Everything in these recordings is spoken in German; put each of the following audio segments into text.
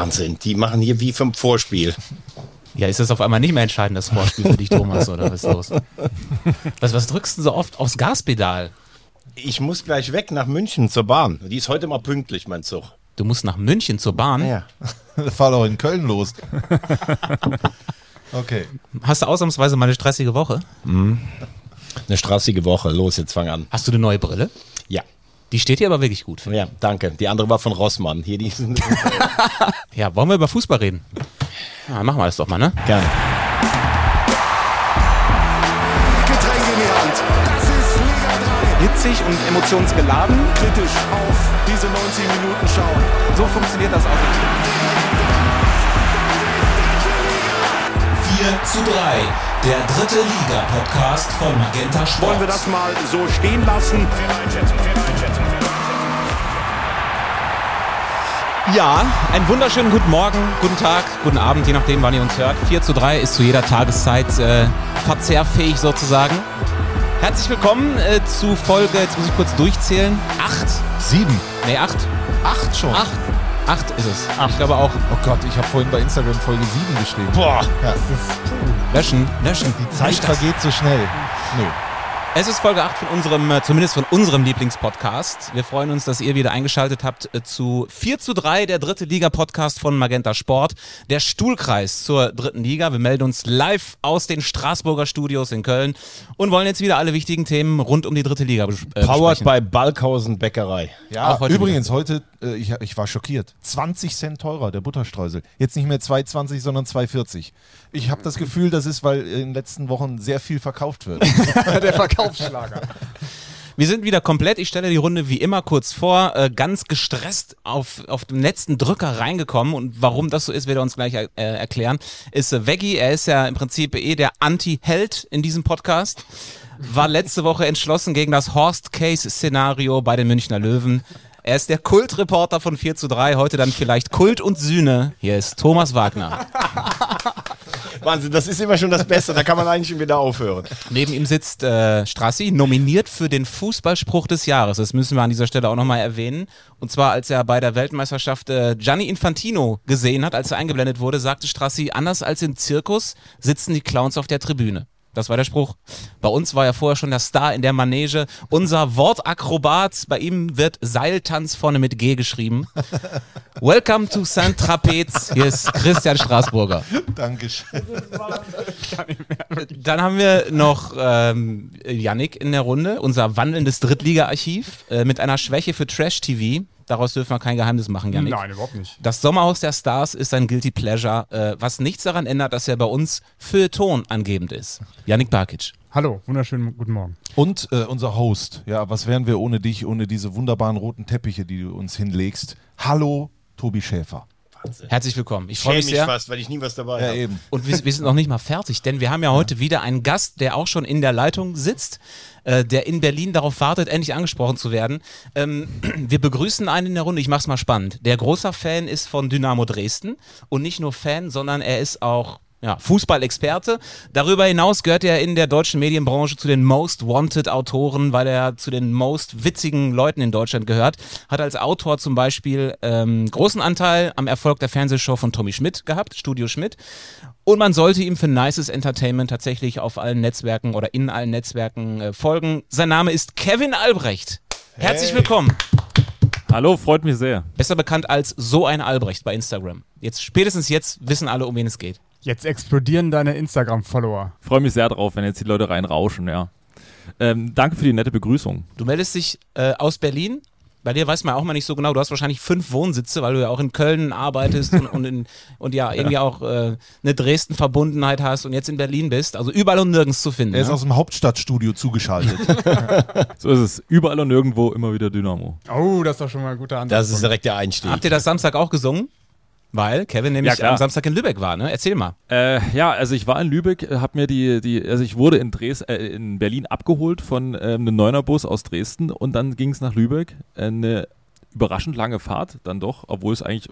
Wahnsinn, die machen hier wie vom Vorspiel. Ja, ist das auf einmal nicht mehr entscheidend, das Vorspiel für dich, Thomas, oder was ist los? Was, was drückst du so oft aufs Gaspedal? Ich muss gleich weg nach München zur Bahn. Die ist heute mal pünktlich, mein Zug. Du musst nach München zur Bahn. Ja. Fahr doch in Köln los. okay. Hast du ausnahmsweise mal eine stressige Woche? Eine straßige Woche. Los, jetzt fang an. Hast du eine neue Brille? Ja. Die steht dir aber wirklich gut. Ja, danke. Die andere war von Rossmann. Hier die sind Ja, wollen wir über Fußball reden? Ja, machen wir das doch mal, ne? gerne. Getränke in die Hand. Das ist Liga 3. hitzig und emotionsgeladen. Kritisch auf diese 90 Minuten schauen. So funktioniert das auch. 4 zu 3, der dritte Liga-Podcast von Magenta Sport. Wollen wir das mal so stehen lassen? Ja, einen wunderschönen guten Morgen, guten Tag, guten Abend, je nachdem, wann ihr uns hört. 4 zu 3 ist zu jeder Tageszeit äh, verzehrfähig sozusagen. Herzlich willkommen äh, zu Folge, jetzt muss ich kurz durchzählen, 8. Sieben. Nee, 8. Acht schon. 8. 8 ist es. Ich glaube auch. Oh Gott, ich habe vorhin bei Instagram Folge sieben geschrieben. Boah. Ja, Löschen, löschen. die Zeit das. vergeht so schnell. Nö. Es ist Folge 8 von unserem, äh, zumindest von unserem Lieblingspodcast. Wir freuen uns, dass ihr wieder eingeschaltet habt äh, zu 4 zu 3, der dritte Liga-Podcast von Magenta Sport. Der Stuhlkreis zur dritten Liga. Wir melden uns live aus den Straßburger Studios in Köln und wollen jetzt wieder alle wichtigen Themen rund um die dritte Liga bes äh, Powered besprechen. bei Balkhausen Bäckerei. Ja, Auch heute übrigens, heute, äh, ich, ich war schockiert. 20 Cent teurer, der Butterstreusel. Jetzt nicht mehr 2,20, sondern 2,40. Ich habe das Gefühl, das ist, weil in den letzten Wochen sehr viel verkauft wird. Der Verkaufsschlager. Wir sind wieder komplett. Ich stelle die Runde wie immer kurz vor. Äh, ganz gestresst auf, auf dem letzten Drücker reingekommen. Und warum das so ist, wird er uns gleich äh, erklären. Ist äh, Veggie. Er ist ja im Prinzip eh der Anti-Held in diesem Podcast. War letzte Woche entschlossen gegen das Horst-Case-Szenario bei den Münchner Löwen. Er ist der Kultreporter von 4 zu 3. Heute dann vielleicht Kult und Sühne. Hier ist Thomas Wagner. Wahnsinn, das ist immer schon das Beste. Da kann man eigentlich schon wieder aufhören. Neben ihm sitzt äh, Strassi, nominiert für den Fußballspruch des Jahres. Das müssen wir an dieser Stelle auch nochmal erwähnen. Und zwar, als er bei der Weltmeisterschaft äh, Gianni Infantino gesehen hat, als er eingeblendet wurde, sagte Strassi, anders als im Zirkus sitzen die Clowns auf der Tribüne. Das war der Spruch. Bei uns war er vorher schon der Star in der Manege. Unser Wortakrobat, bei ihm wird Seiltanz vorne mit G geschrieben. Welcome to Saint-Trapez. Hier ist Christian Straßburger. Dankeschön. Dann haben wir noch ähm, Yannick in der Runde, unser wandelndes Drittliga-Archiv äh, mit einer Schwäche für Trash-TV. Daraus dürfen wir kein Geheimnis machen, Yannick. Nein, überhaupt nicht. Das Sommerhaus der Stars ist ein Guilty Pleasure, äh, was nichts daran ändert, dass er bei uns für Ton angebend ist. Yannick Barkic. Hallo, wunderschönen guten Morgen. Und äh, unser Host. Ja, was wären wir ohne dich, ohne diese wunderbaren roten Teppiche, die du uns hinlegst? Hallo, Tobi Schäfer. Herzlich willkommen. Ich Ich freue mich sehr. fast, weil ich nie was dabei Ja, habe. eben. Und wir, wir sind noch nicht mal fertig, denn wir haben ja heute wieder einen Gast, der auch schon in der Leitung sitzt, äh, der in Berlin darauf wartet, endlich angesprochen zu werden. Ähm, wir begrüßen einen in der Runde, ich mach's mal spannend. Der großer Fan ist von Dynamo Dresden und nicht nur Fan, sondern er ist auch ja, Fußballexperte. Darüber hinaus gehört er in der deutschen Medienbranche zu den Most Wanted Autoren, weil er zu den most witzigen Leuten in Deutschland gehört. Hat als Autor zum Beispiel ähm, großen Anteil am Erfolg der Fernsehshow von Tommy Schmidt gehabt, Studio Schmidt. Und man sollte ihm für Nices Entertainment tatsächlich auf allen Netzwerken oder in allen Netzwerken äh, folgen. Sein Name ist Kevin Albrecht. Herzlich willkommen. Hallo, freut mich sehr. Besser bekannt als so ein Albrecht bei Instagram. Jetzt spätestens jetzt wissen alle, um wen es geht. Jetzt explodieren deine Instagram-Follower. Freue mich sehr drauf, wenn jetzt die Leute reinrauschen, ja. Ähm, danke für die nette Begrüßung. Du meldest dich äh, aus Berlin. Bei dir weiß man auch mal nicht so genau. Du hast wahrscheinlich fünf Wohnsitze, weil du ja auch in Köln arbeitest und, und, in, und ja irgendwie auch äh, eine Dresden-Verbundenheit hast und jetzt in Berlin bist. Also überall und nirgends zu finden. Er ist ne? aus dem Hauptstadtstudio zugeschaltet. So ist es. Überall und nirgendwo immer wieder Dynamo. Oh, das ist doch schon mal ein guter Ansatz. Das ist direkt der Einstieg. Habt ihr das Samstag auch gesungen? Weil Kevin nämlich Ja, am Samstag in Lübeck war, ne? Erzähl mal. Äh, ja, also ich war in Lübeck, habe mir die, die, also ich wurde in Dres äh, in Berlin abgeholt von ähm, einem Neunerbus aus Dresden und dann ging es nach Lübeck. Eine überraschend lange Fahrt, dann doch, obwohl es eigentlich,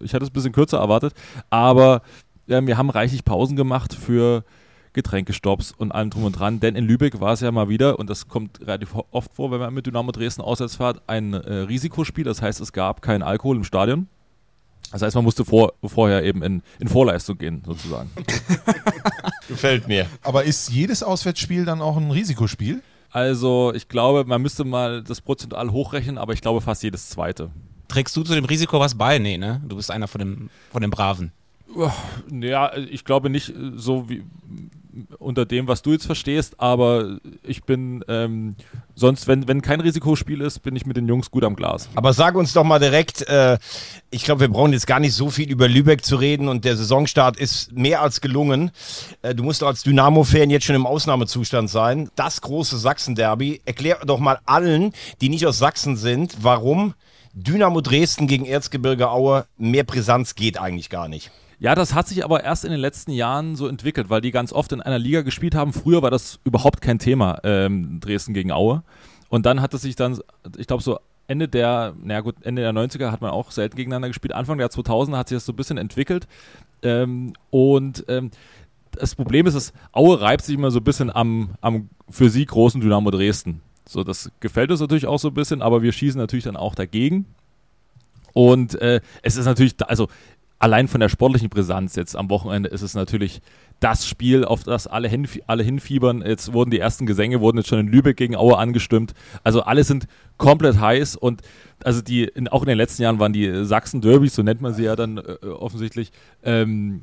ich hatte es ein bisschen kürzer erwartet, aber wir haben reichlich Pausen gemacht für Getränkestops und allem drum und dran, denn in Lübeck war es ja mal wieder, und das kommt relativ oft vor, wenn man mit Dynamo Dresden auswärts fährt, ein äh, Risikospiel, das heißt, es gab keinen Alkohol im Stadion. Das heißt, man musste vor, vorher eben in, in Vorleistung gehen, sozusagen. Gefällt mir. Aber ist jedes Auswärtsspiel dann auch ein Risikospiel? Also, ich glaube, man müsste mal das prozentual hochrechnen, aber ich glaube fast jedes zweite. Trägst du zu dem Risiko was bei? Nee, ne? Du bist einer von, dem, von den Braven. Ja, ich glaube nicht so wie unter dem, was du jetzt verstehst, aber ich bin ähm, sonst, wenn, wenn kein Risikospiel ist, bin ich mit den Jungs gut am Glas. Aber sag uns doch mal direkt, äh, ich glaube, wir brauchen jetzt gar nicht so viel über Lübeck zu reden und der Saisonstart ist mehr als gelungen. Äh, du musst als Dynamo-Fan jetzt schon im Ausnahmezustand sein. Das große Sachsen-Derby. Erklär doch mal allen, die nicht aus Sachsen sind, warum Dynamo Dresden gegen Erzgebirge Aue mehr Brisanz geht eigentlich gar nicht. Ja, das hat sich aber erst in den letzten Jahren so entwickelt, weil die ganz oft in einer Liga gespielt haben. Früher war das überhaupt kein Thema, ähm, Dresden gegen Aue. Und dann hat es sich dann, ich glaube, so Ende der, naja gut, Ende der 90er hat man auch selten gegeneinander gespielt. Anfang der 2000er hat sich das so ein bisschen entwickelt. Ähm, und ähm, das Problem ist, dass Aue reibt sich immer so ein bisschen am, am für sie großen Dynamo Dresden. So, das gefällt uns natürlich auch so ein bisschen, aber wir schießen natürlich dann auch dagegen. Und äh, es ist natürlich, also allein von der sportlichen Brisanz jetzt am Wochenende ist es natürlich das Spiel, auf das alle, hinf alle hinfiebern. Jetzt wurden die ersten Gesänge, wurden jetzt schon in Lübeck gegen Aue angestimmt. Also alle sind komplett heiß und also die, in, auch in den letzten Jahren waren die Sachsen-Derbys, so nennt man sie ja dann äh, offensichtlich, ähm,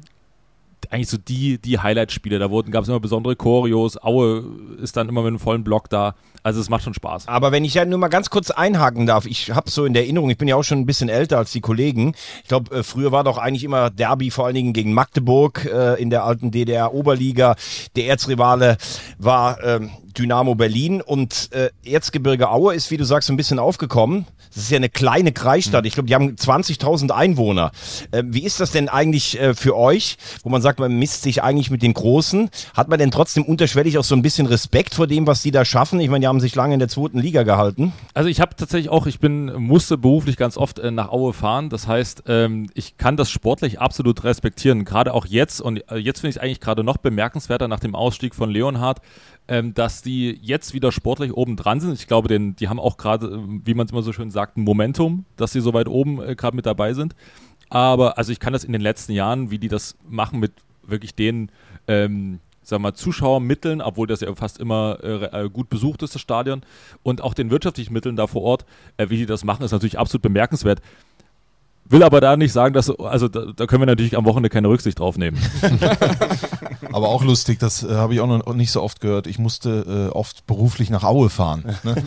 eigentlich so die, die Highlight-Spiele. Da gab es immer besondere Choreos. Aue ist dann immer mit einem vollen Block da. Also es macht schon Spaß. Aber wenn ich ja nur mal ganz kurz einhaken darf, ich habe so in der Erinnerung, ich bin ja auch schon ein bisschen älter als die Kollegen. Ich glaube, äh, früher war doch eigentlich immer Derby vor allen Dingen gegen Magdeburg äh, in der alten DDR-Oberliga. Der Erzrivale war ähm, Dynamo Berlin und äh, Erzgebirge Aue ist, wie du sagst, ein bisschen aufgekommen. Das ist ja eine kleine Kreisstadt. Ich glaube, die haben 20.000 Einwohner. Äh, wie ist das denn eigentlich äh, für euch, wo man sagt, man misst sich eigentlich mit den Großen? Hat man denn trotzdem unterschwellig auch so ein bisschen Respekt vor dem, was die da schaffen? Ich meine, die haben sich lange in der zweiten Liga gehalten. Also ich habe tatsächlich auch, ich bin musste beruflich ganz oft äh, nach Aue fahren. Das heißt, ähm, ich kann das sportlich absolut respektieren. Gerade auch jetzt und äh, jetzt finde ich es eigentlich gerade noch bemerkenswerter nach dem Ausstieg von Leonhard ähm, dass die jetzt wieder sportlich oben dran sind. Ich glaube, den, die haben auch gerade, äh, wie man es immer so schön sagt, ein Momentum, dass sie so weit oben äh, gerade mit dabei sind. Aber also ich kann das in den letzten Jahren, wie die das machen mit wirklich den ähm, sagen wir mal, Zuschauermitteln, obwohl das ja fast immer äh, äh, gut besucht ist, das Stadion, und auch den wirtschaftlichen Mitteln da vor Ort, äh, wie die das machen, ist natürlich absolut bemerkenswert. Will aber da nicht sagen, dass, also da, da können wir natürlich am Wochenende keine Rücksicht drauf nehmen. aber auch lustig, das äh, habe ich auch noch nicht so oft gehört. Ich musste äh, oft beruflich nach Aue fahren. Ne?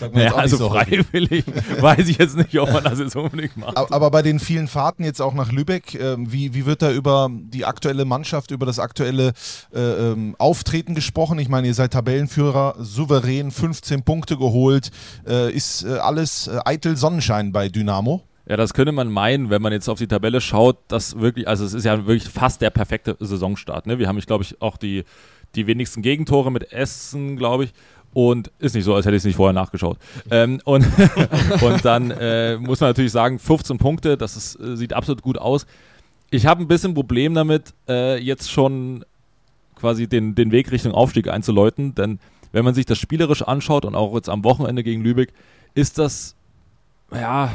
naja, also so freiwillig weiß ich jetzt nicht, ob man das jetzt unbedingt macht. Aber, aber bei den vielen Fahrten jetzt auch nach Lübeck, äh, wie, wie wird da über die aktuelle Mannschaft, über das aktuelle äh, ähm, Auftreten gesprochen? Ich meine, ihr seid Tabellenführer, souverän, 15 Punkte geholt. Äh, ist äh, alles eitel Sonnenschein bei Dynamo? Ja, das könnte man meinen, wenn man jetzt auf die Tabelle schaut, dass wirklich, also es ist ja wirklich fast der perfekte Saisonstart. Ne? Wir haben, ich glaube ich, auch die, die wenigsten Gegentore mit Essen, glaube ich. Und ist nicht so, als hätte ich es nicht vorher nachgeschaut. Ähm, und, und dann äh, muss man natürlich sagen, 15 Punkte, das ist, äh, sieht absolut gut aus. Ich habe ein bisschen Problem damit, äh, jetzt schon quasi den, den Weg Richtung Aufstieg einzuläuten, denn wenn man sich das spielerisch anschaut und auch jetzt am Wochenende gegen Lübeck, ist das, ja,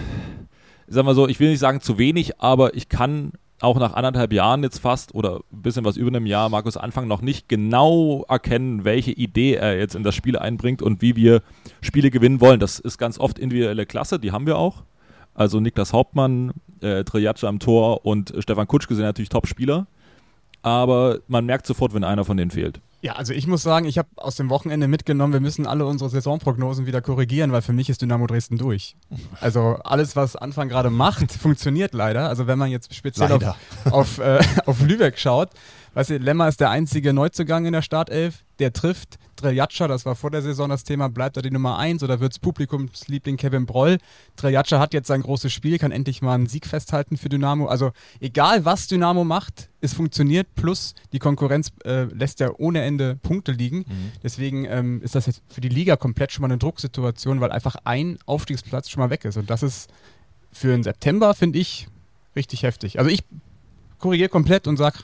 sag mal so, ich will nicht sagen zu wenig, aber ich kann auch nach anderthalb Jahren jetzt fast oder ein bisschen was über einem Jahr Markus Anfang noch nicht genau erkennen, welche Idee er jetzt in das Spiel einbringt und wie wir Spiele gewinnen wollen. Das ist ganz oft individuelle Klasse, die haben wir auch. Also Niklas Hauptmann, äh, Trijace am Tor und Stefan Kutschke sind natürlich Top-Spieler. Aber man merkt sofort, wenn einer von denen fehlt. Ja, also ich muss sagen, ich habe aus dem Wochenende mitgenommen, wir müssen alle unsere Saisonprognosen wieder korrigieren, weil für mich ist Dynamo Dresden durch. Also alles, was Anfang gerade macht, funktioniert leider. Also wenn man jetzt speziell auf, auf, äh, auf Lübeck schaut, weißt du, Lemmer ist der einzige Neuzugang in der Startelf, der trifft. Dreljatscha, das war vor der Saison das Thema, bleibt er die Nummer 1 oder wird es Publikumsliebling Kevin Broll? Dreljatscha hat jetzt sein großes Spiel, kann endlich mal einen Sieg festhalten für Dynamo. Also egal, was Dynamo macht, es funktioniert, plus die Konkurrenz äh, lässt ja ohne Ende Punkte liegen. Mhm. Deswegen ähm, ist das jetzt für die Liga komplett schon mal eine Drucksituation, weil einfach ein Aufstiegsplatz schon mal weg ist. Und das ist für den September, finde ich, richtig heftig. Also ich korrigiere komplett und sage,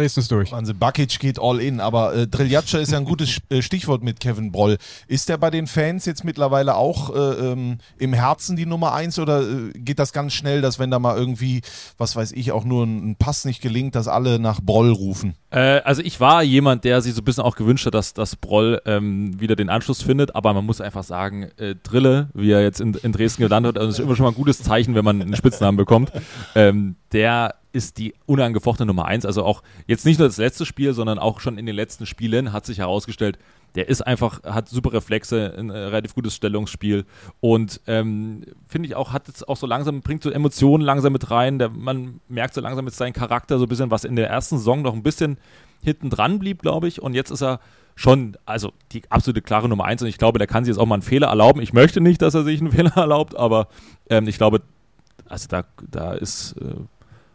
Dresden ist durch. Wahnsinn, Bakic geht all in, aber äh, Driljatscha ist ja ein gutes äh, Stichwort mit Kevin Broll. Ist der bei den Fans jetzt mittlerweile auch äh, ähm, im Herzen die Nummer eins oder äh, geht das ganz schnell, dass wenn da mal irgendwie, was weiß ich, auch nur ein, ein Pass nicht gelingt, dass alle nach Broll rufen? Äh, also ich war jemand, der sich so ein bisschen auch gewünscht hat, dass, dass Broll ähm, wieder den Anschluss findet, aber man muss einfach sagen, äh, Drille, wie er jetzt in, in Dresden gelandet hat, also ist immer schon mal ein gutes Zeichen, wenn man einen Spitznamen bekommt. Ähm, der ist die unangefochtene Nummer eins. Also auch jetzt nicht nur das letzte Spiel, sondern auch schon in den letzten Spielen hat sich herausgestellt, der ist einfach, hat super Reflexe, ein äh, relativ gutes Stellungsspiel und ähm, finde ich auch, hat jetzt auch so langsam, bringt so Emotionen langsam mit rein. Der, man merkt so langsam mit seinem Charakter so ein bisschen, was in der ersten Saison noch ein bisschen hinten dran blieb, glaube ich. Und jetzt ist er schon, also die absolute klare Nummer eins und ich glaube, der kann sich jetzt auch mal einen Fehler erlauben. Ich möchte nicht, dass er sich einen Fehler erlaubt, aber ähm, ich glaube, also da, da ist. Äh,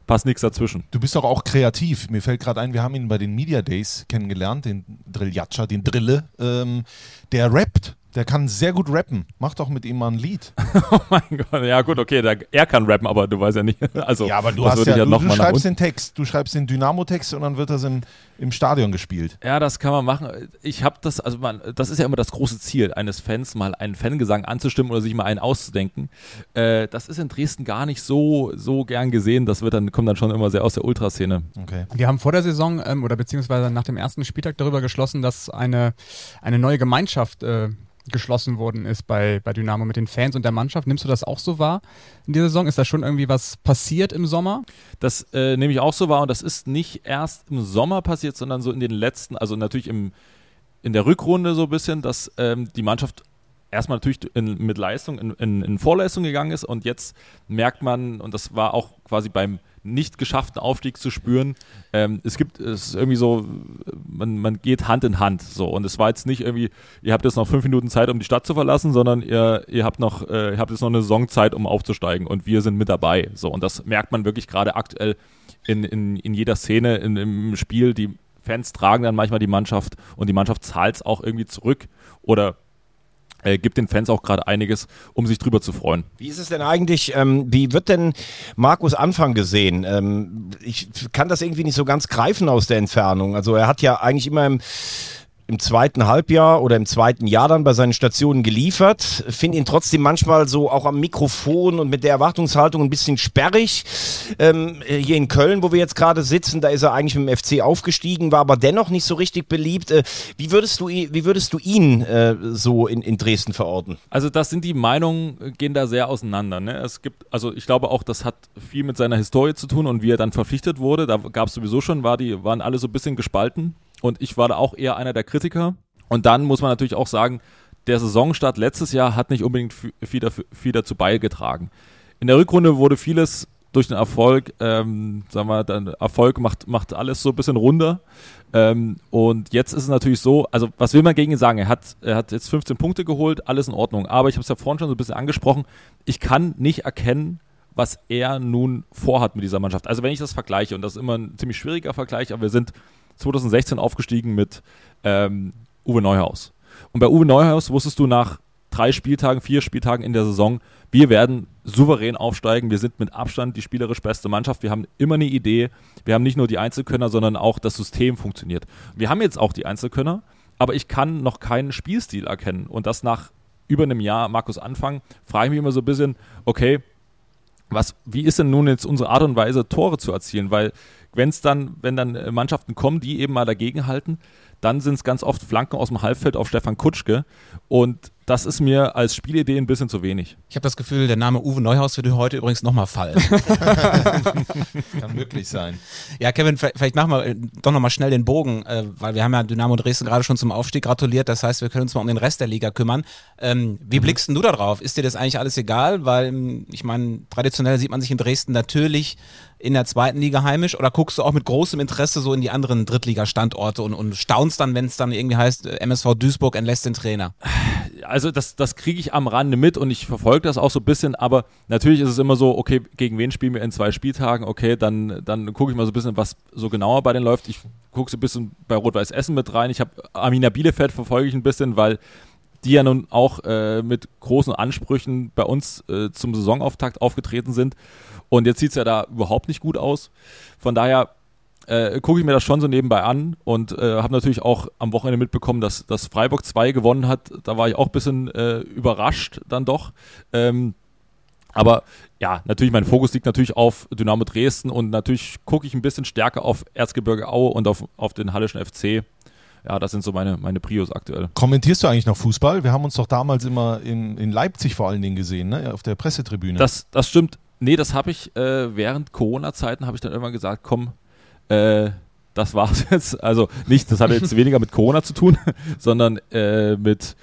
passt nichts dazwischen. Du bist doch auch kreativ. Mir fällt gerade ein, wir haben ihn bei den Media Days kennengelernt, den Drilljatscha, den Drille. Ähm, der rappt. Der kann sehr gut rappen. Mach doch mit ihm mal ein Lied. oh mein Gott, ja gut, okay, der, er kann rappen, aber du weißt ja nicht. Also, ja, aber du, das hast ja, ich du, noch du schreibst den Text. Du schreibst den Dynamo-Text und dann wird das im, im Stadion gespielt. Ja, das kann man machen. Ich habe das, also man, das ist ja immer das große Ziel eines Fans, mal einen Fangesang anzustimmen oder sich mal einen auszudenken. Äh, das ist in Dresden gar nicht so, so gern gesehen. Das wird dann, kommt dann schon immer sehr aus der Ultraszene. Okay. Wir haben vor der Saison ähm, oder beziehungsweise nach dem ersten Spieltag darüber geschlossen, dass eine, eine neue Gemeinschaft äh, geschlossen worden ist bei, bei Dynamo mit den Fans und der Mannschaft. Nimmst du das auch so wahr in dieser Saison? Ist da schon irgendwie was passiert im Sommer? Das äh, nehme ich auch so wahr und das ist nicht erst im Sommer passiert, sondern so in den letzten, also natürlich im, in der Rückrunde so ein bisschen, dass ähm, die Mannschaft erstmal natürlich in, mit Leistung in, in, in Vorleistung gegangen ist und jetzt merkt man, und das war auch quasi beim nicht geschafften Aufstieg zu spüren, ähm, es gibt, es ist irgendwie so, man, man geht Hand in Hand so. Und es war jetzt nicht irgendwie, ihr habt jetzt noch fünf Minuten Zeit, um die Stadt zu verlassen, sondern ihr, ihr habt noch, äh, ihr habt jetzt noch eine Saisonzeit, um aufzusteigen. Und wir sind mit dabei so. Und das merkt man wirklich gerade aktuell in, in, in jeder Szene, in, im Spiel, die Fans tragen dann manchmal die Mannschaft und die Mannschaft zahlt es auch irgendwie zurück. Oder äh, gibt den Fans auch gerade einiges, um sich drüber zu freuen. Wie ist es denn eigentlich, ähm, wie wird denn Markus Anfang gesehen? Ähm, ich kann das irgendwie nicht so ganz greifen aus der Entfernung. Also er hat ja eigentlich immer im, im zweiten Halbjahr oder im zweiten Jahr dann bei seinen Stationen geliefert. Finde ihn trotzdem manchmal so auch am Mikrofon und mit der Erwartungshaltung ein bisschen sperrig. Ähm, hier in Köln, wo wir jetzt gerade sitzen, da ist er eigentlich mit dem FC aufgestiegen, war aber dennoch nicht so richtig beliebt. Äh, wie, würdest du, wie würdest du ihn äh, so in, in Dresden verorten? Also das sind die Meinungen, gehen da sehr auseinander. Ne? Es gibt, also ich glaube auch, das hat viel mit seiner Historie zu tun und wie er dann verpflichtet wurde. Da gab es sowieso schon, war die, waren alle so ein bisschen gespalten und ich war da auch eher einer der Kritiker. Und dann muss man natürlich auch sagen, der Saisonstart letztes Jahr hat nicht unbedingt viel, viel dazu beigetragen. In der Rückrunde wurde vieles durch den Erfolg, ähm, sagen wir, dann Erfolg macht, macht alles so ein bisschen runder. Ähm, und jetzt ist es natürlich so, also was will man gegen ihn sagen? Er hat, er hat jetzt 15 Punkte geholt, alles in Ordnung. Aber ich habe es ja vorhin schon so ein bisschen angesprochen, ich kann nicht erkennen, was er nun vorhat mit dieser Mannschaft. Also wenn ich das vergleiche, und das ist immer ein ziemlich schwieriger Vergleich, aber wir sind 2016 aufgestiegen mit ähm, Uwe Neuhaus. Und bei Uwe Neuhaus wusstest du nach drei Spieltagen, vier Spieltagen in der Saison, wir werden souverän aufsteigen. Wir sind mit Abstand die spielerisch beste Mannschaft. Wir haben immer eine Idee. Wir haben nicht nur die Einzelkönner, sondern auch das System funktioniert. Wir haben jetzt auch die Einzelkönner, aber ich kann noch keinen Spielstil erkennen. Und das nach über einem Jahr Markus Anfang, frage ich mich immer so ein bisschen, okay, was, wie ist denn nun jetzt unsere Art und Weise, Tore zu erzielen? Weil wenn es dann, wenn dann äh, Mannschaften kommen, die eben mal dagegenhalten, dann sind es ganz oft Flanken aus dem Halbfeld auf Stefan Kutschke. Und das ist mir als Spielidee ein bisschen zu wenig. Ich habe das Gefühl, der Name Uwe Neuhaus würde heute übrigens nochmal fallen. Kann wirklich sein. ja, Kevin, vielleicht machen wir äh, doch nochmal schnell den Bogen, äh, weil wir haben ja Dynamo Dresden gerade schon zum Aufstieg gratuliert. Das heißt, wir können uns mal um den Rest der Liga kümmern. Ähm, wie blickst denn du da drauf? Ist dir das eigentlich alles egal? Weil, ähm, ich meine, traditionell sieht man sich in Dresden natürlich in der zweiten Liga heimisch oder guckst du auch mit großem Interesse so in die anderen Drittliga-Standorte und, und staunst dann, wenn es dann irgendwie heißt, äh, MSV Duisburg entlässt den Trainer? Also das, das kriege ich am Rande mit und ich verfolge das auch so ein bisschen, aber natürlich ist es immer so, okay, gegen wen spielen wir in zwei Spieltagen? Okay, dann, dann gucke ich mal so ein bisschen, was so genauer bei denen läuft. Ich gucke so ein bisschen bei Rot-Weiß Essen mit rein. Ich habe Arminia Bielefeld verfolge ich ein bisschen, weil die ja nun auch äh, mit großen Ansprüchen bei uns äh, zum Saisonauftakt aufgetreten sind. Und jetzt sieht es ja da überhaupt nicht gut aus. Von daher äh, gucke ich mir das schon so nebenbei an und äh, habe natürlich auch am Wochenende mitbekommen, dass, dass Freiburg 2 gewonnen hat. Da war ich auch ein bisschen äh, überrascht dann doch. Ähm, aber ja, natürlich, mein Fokus liegt natürlich auf Dynamo Dresden und natürlich gucke ich ein bisschen stärker auf Erzgebirge Aue und auf, auf den Hallischen FC. Ja, das sind so meine, meine Prios aktuell. Kommentierst du eigentlich noch Fußball? Wir haben uns doch damals immer in, in Leipzig vor allen Dingen gesehen, ne? auf der Pressetribüne. Das, das stimmt. Nee, das habe ich äh, während Corona-Zeiten habe ich dann irgendwann gesagt, komm, äh, das war's jetzt. Also nicht, das hat jetzt weniger mit Corona zu tun, sondern äh, mit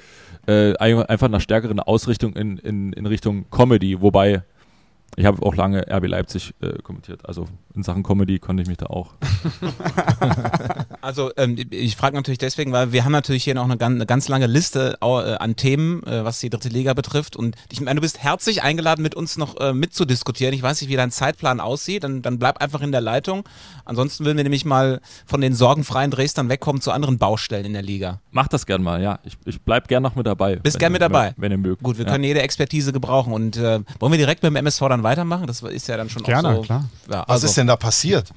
äh, einfach einer stärkeren Ausrichtung in, in, in Richtung Comedy, wobei ich habe auch lange RB Leipzig äh, kommentiert. Also in Sachen Comedy konnte ich mich da auch. also ähm, ich frage natürlich deswegen, weil wir haben natürlich hier noch eine, ganz, eine ganz lange Liste äh, an Themen, äh, was die dritte Liga betrifft. Und ich meine, du bist herzlich eingeladen, mit uns noch äh, mitzudiskutieren. Ich weiß nicht, wie dein Zeitplan aussieht. Dann, dann bleib einfach in der Leitung. Ansonsten würden wir nämlich mal von den sorgenfreien Dresdern wegkommen zu anderen Baustellen in der Liga. Mach das gern mal, ja. Ich, ich bleib gern noch mit dabei. Bist gern mit dabei? Wenn ihr mögt. Gut, wir ja. können jede Expertise gebrauchen. Und äh, wollen wir direkt mit dem MSV dann weitermachen? Das ist ja dann schon Gerne, auch so. klar. Ja, Was also, ist denn da passiert?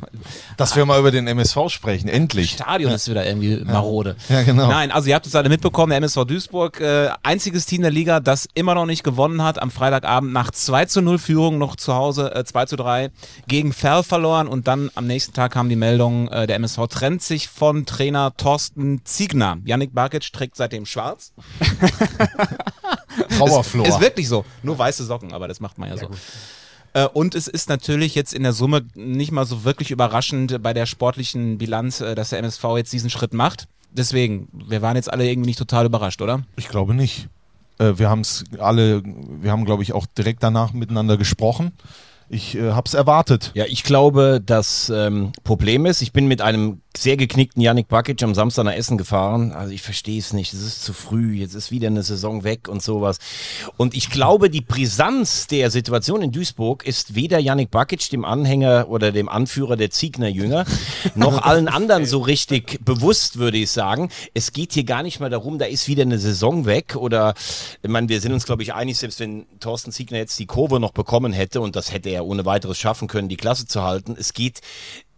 Dass wir mal über den MSV sprechen, endlich. Stadion ja. ist wieder irgendwie marode. Ja, genau. Nein, also ihr habt es alle mitbekommen, der MSV Duisburg, äh, einziges Team der Liga, das immer noch nicht gewonnen hat, am Freitagabend nach 2 zu 0 Führung noch zu Hause äh, 2 zu 3 gegen Ferl verloren und dann am nächsten Tag kam die Meldung, äh, der MSV trennt sich von Trainer Thorsten Ziegner. Yannick Barkic trägt seitdem schwarz. Trauerflor. Ist, ist wirklich so. Nur weiße Socken, aber das macht man ja, ja so. Gut. Äh, und es ist natürlich jetzt in der Summe nicht mal so wirklich überraschend bei der sportlichen Bilanz, äh, dass der MSV jetzt diesen Schritt macht. Deswegen, wir waren jetzt alle irgendwie nicht total überrascht, oder? Ich glaube nicht. Äh, wir haben es alle, wir haben, glaube ich, auch direkt danach miteinander gesprochen ich äh, habe es erwartet. Ja, ich glaube, das ähm, Problem ist, ich bin mit einem sehr geknickten Yannick Bakic am Samstag nach Essen gefahren. Also ich verstehe es nicht. Es ist zu früh. Jetzt ist wieder eine Saison weg und sowas. Und ich glaube, die Brisanz der Situation in Duisburg ist weder Yannick Bakic, dem Anhänger oder dem Anführer der Ziegner Jünger, noch allen anderen so richtig bewusst, würde ich sagen. Es geht hier gar nicht mal darum, da ist wieder eine Saison weg oder, ich meine, wir sind uns, glaube ich, einig, selbst wenn Thorsten Ziegner jetzt die Kurve noch bekommen hätte und das hätte er er ohne weiteres schaffen können, die Klasse zu halten. Es geht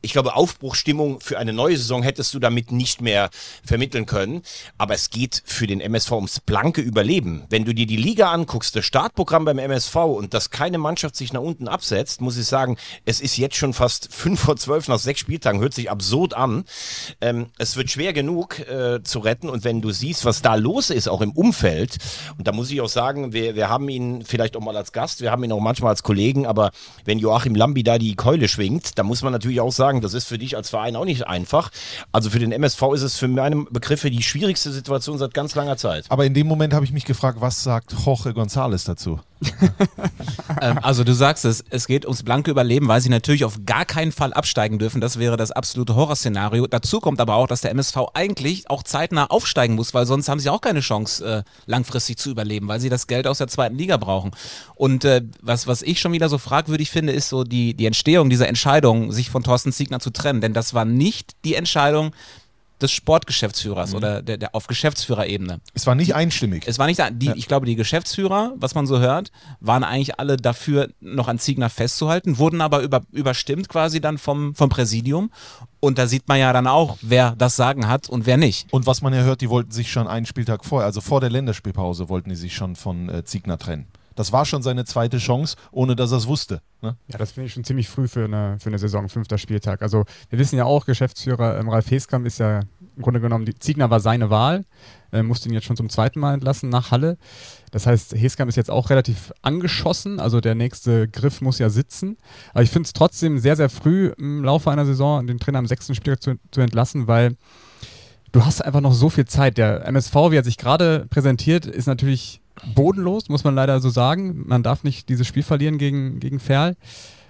ich glaube, Aufbruchstimmung für eine neue Saison hättest du damit nicht mehr vermitteln können. Aber es geht für den MSV ums blanke Überleben. Wenn du dir die Liga anguckst, das Startprogramm beim MSV und dass keine Mannschaft sich nach unten absetzt, muss ich sagen, es ist jetzt schon fast fünf vor zwölf nach sechs Spieltagen, hört sich absurd an. Ähm, es wird schwer genug äh, zu retten und wenn du siehst, was da los ist, auch im Umfeld, und da muss ich auch sagen, wir, wir haben ihn vielleicht auch mal als Gast, wir haben ihn auch manchmal als Kollegen, aber wenn Joachim Lambi da die Keule schwingt, da muss man natürlich auch sagen, sagen, das ist für dich als Verein auch nicht einfach. Also für den MSV ist es für meine Begriffe die schwierigste Situation seit ganz langer Zeit. Aber in dem Moment habe ich mich gefragt, was sagt Jorge González dazu? ähm, also du sagst es, es geht ums blanke Überleben, weil sie natürlich auf gar keinen Fall absteigen dürfen. Das wäre das absolute Horrorszenario. Dazu kommt aber auch, dass der MSV eigentlich auch zeitnah aufsteigen muss, weil sonst haben sie auch keine Chance, äh, langfristig zu überleben, weil sie das Geld aus der zweiten Liga brauchen. Und äh, was, was ich schon wieder so fragwürdig finde, ist so die, die Entstehung dieser Entscheidung, sich von Thorsten Siegner zu trennen. Denn das war nicht die Entscheidung, des Sportgeschäftsführers mhm. oder der, der auf Geschäftsführerebene. Es war nicht einstimmig. Es war nicht, die, ja. ich glaube, die Geschäftsführer, was man so hört, waren eigentlich alle dafür, noch an Ziegner festzuhalten, wurden aber über, überstimmt quasi dann vom, vom Präsidium. Und da sieht man ja dann auch, wer das Sagen hat und wer nicht. Und was man ja hört, die wollten sich schon einen Spieltag vorher, also vor der Länderspielpause, wollten die sich schon von äh, Ziegner trennen. Das war schon seine zweite Chance, ohne dass er es wusste. Ne? Ja, das finde ich schon ziemlich früh für eine, für eine Saison, fünfter Spieltag. Also wir wissen ja auch, Geschäftsführer ähm, Ralf Heskamp ist ja im Grunde genommen, die, Ziegner war seine Wahl, äh, musste ihn jetzt schon zum zweiten Mal entlassen nach Halle. Das heißt, Heskamp ist jetzt auch relativ angeschossen, also der nächste Griff muss ja sitzen. Aber ich finde es trotzdem sehr, sehr früh im Laufe einer Saison, den Trainer am sechsten Spieltag zu, zu entlassen, weil du hast einfach noch so viel Zeit. Der MSV, wie er sich gerade präsentiert, ist natürlich bodenlos, muss man leider so sagen. Man darf nicht dieses Spiel verlieren gegen, gegen Ferl.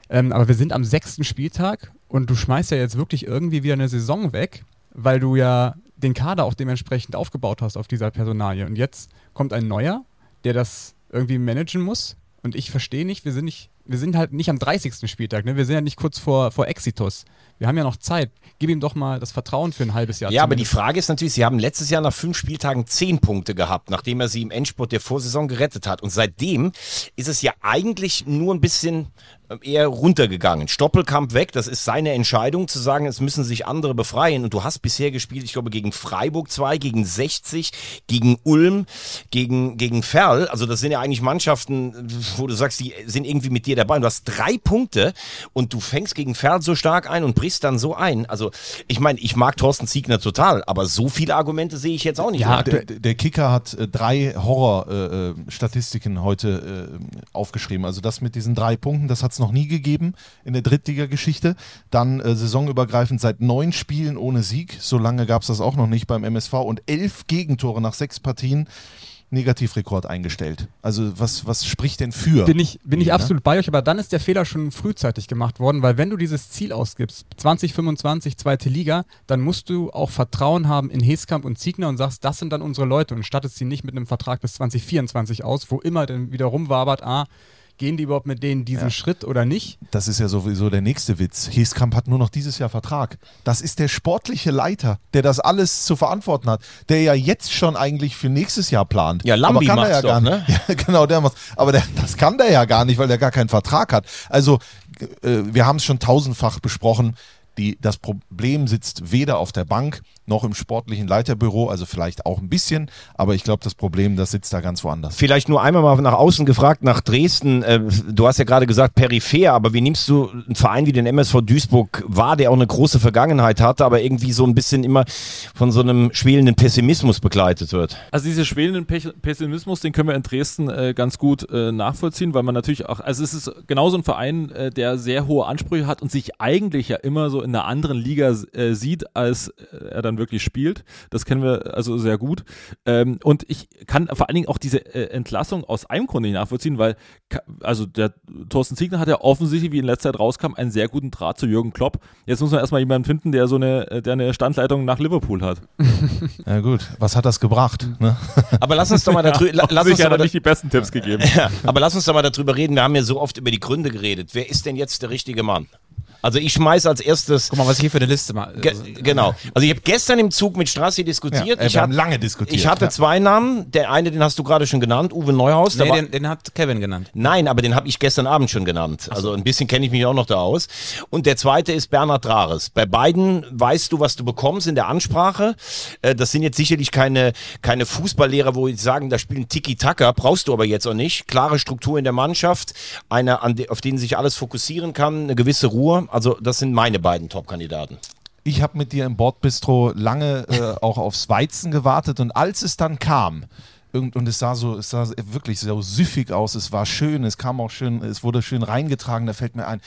Ähm, aber wir sind am sechsten Spieltag und du schmeißt ja jetzt wirklich irgendwie wieder eine Saison weg, weil du ja den Kader auch dementsprechend aufgebaut hast auf dieser Personalie. Und jetzt kommt ein neuer, der das irgendwie managen muss. Und ich verstehe nicht, wir sind nicht wir sind halt nicht am 30. Spieltag, ne? wir sind ja nicht kurz vor, vor Exitus. Wir haben ja noch Zeit. Gib ihm doch mal das Vertrauen für ein halbes Jahr. Ja, aber die zumindest. Frage ist natürlich, Sie haben letztes Jahr nach fünf Spieltagen zehn Punkte gehabt, nachdem er sie im Endspurt der Vorsaison gerettet hat. Und seitdem ist es ja eigentlich nur ein bisschen äh, eher runtergegangen. Stoppelkamp weg, das ist seine Entscheidung zu sagen, es müssen sich andere befreien. Und du hast bisher gespielt, ich glaube, gegen Freiburg 2, gegen 60, gegen Ulm, gegen, gegen Ferl. Also das sind ja eigentlich Mannschaften, wo du sagst, die sind irgendwie mit dir dabei. Und du hast drei Punkte und du fängst gegen Ferl so stark ein und brichst dann so ein. Also ich meine, ich mag Thorsten Ziegner total, aber so viele Argumente sehe ich jetzt auch nicht. Ja. Der, der Kicker hat äh, drei Horror-Statistiken heute äh, aufgeschrieben. Also das mit diesen drei Punkten, das hat es noch nie gegeben in der Drittliga-Geschichte. Dann äh, saisonübergreifend seit neun Spielen ohne Sieg. So lange gab es das auch noch nicht beim MSV. Und elf Gegentore nach sechs Partien. Negativrekord eingestellt. Also was, was spricht denn für? Bin ich, bin ich Ne? absolut bei euch, aber dann ist der Fehler schon frühzeitig gemacht worden, weil wenn du dieses Ziel ausgibst, 2025, zweite Liga, dann musst du auch Vertrauen haben in Heskamp und Ziegner und sagst, das sind dann unsere Leute und stattest sie nicht mit einem Vertrag bis 2024 aus, wo immer dann wieder rumwabert, ah, gehen die überhaupt mit denen diesen Schritt oder nicht? Das ist ja sowieso der nächste Witz. Heskamp hat nur noch dieses Jahr Vertrag. Das ist der sportliche Leiter, der das alles zu verantworten hat, der ja jetzt schon eigentlich für nächstes Jahr plant. Ja, Lambi Aber kann er ja gar doch, nicht. Ja, genau, der macht. Aber der, das kann der ja gar nicht, weil der gar keinen Vertrag hat. Also äh, wir haben es schon tausendfach besprochen. Die, das Problem sitzt weder auf der Bank noch im sportlichen Leiterbüro, also vielleicht auch ein bisschen, aber ich glaube, das Problem, das sitzt da ganz woanders. Vielleicht nur einmal mal nach außen gefragt, nach Dresden. Äh, Du hast ja gerade gesagt peripher, aber wie nimmst du einen Verein wie den MSV Duisburg wahr, der auch eine große Vergangenheit hatte, aber irgendwie so ein bisschen immer von so einem schwelenden Pessimismus begleitet wird? Also diese schwelenden Pech- Pessimismus, den können wir in Dresden äh, ganz gut äh, nachvollziehen, weil man natürlich auch, also es ist genauso ein Verein, äh, der sehr hohe Ansprüche hat und sich eigentlich ja immer so in einer anderen Liga äh, sieht, als äh, er dann wirklich spielt. Das kennen wir also sehr gut. Ähm, und ich kann vor allen Dingen auch diese äh, Entlassung aus einem Grund nicht nachvollziehen, weil also der Thorsten Ziegner hat ja offensichtlich, wie in letzter Zeit rauskam, einen sehr guten Draht zu Jürgen Klopp. Jetzt muss man erstmal jemanden finden, der so eine, äh, der eine Standleitung nach Liverpool hat. Ja gut, was hat das gebracht? Ne? Aber lass uns doch mal darüber, la- lass uns hat er nicht die besten Tipps gegeben. Ja, aber lass uns doch mal darüber reden. Wir haben ja so oft über die Gründe geredet. Wer ist denn jetzt der richtige Mann? Also ich schmeiß als erstes. Guck mal, was ich hier für eine Liste mal. Ge genau. Also ich habe gestern im Zug mit Strassi diskutiert. Ja, äh, ich wir haben hab- lange diskutiert. Ich hatte Ja. zwei Namen. Der eine, den hast du gerade schon genannt, Uwe Neuhaus. Nee, den, den hat Kevin genannt. Nein, aber den habe ich gestern Abend schon genannt. Also ein bisschen kenne ich mich auch noch da aus. Und der zweite ist Bernhard Drares. Bei beiden weißt du, was du bekommst in der Ansprache. Äh, Das sind jetzt sicherlich keine, keine Fußballlehrer, wo ich sagen, da spielen Tiki-Taka, brauchst du aber jetzt auch nicht. Klare Struktur in der Mannschaft, de, auf den sich alles fokussieren kann, eine gewisse Ruhe. Also das sind meine beiden Top-Kandidaten. Ich habe mit dir im Bordbistro lange äh, auch aufs Weizen gewartet und als es dann kam, und es sah so, es sah wirklich so süffig aus, es war schön, es kam auch schön, es wurde schön reingetragen, da fällt mir ein,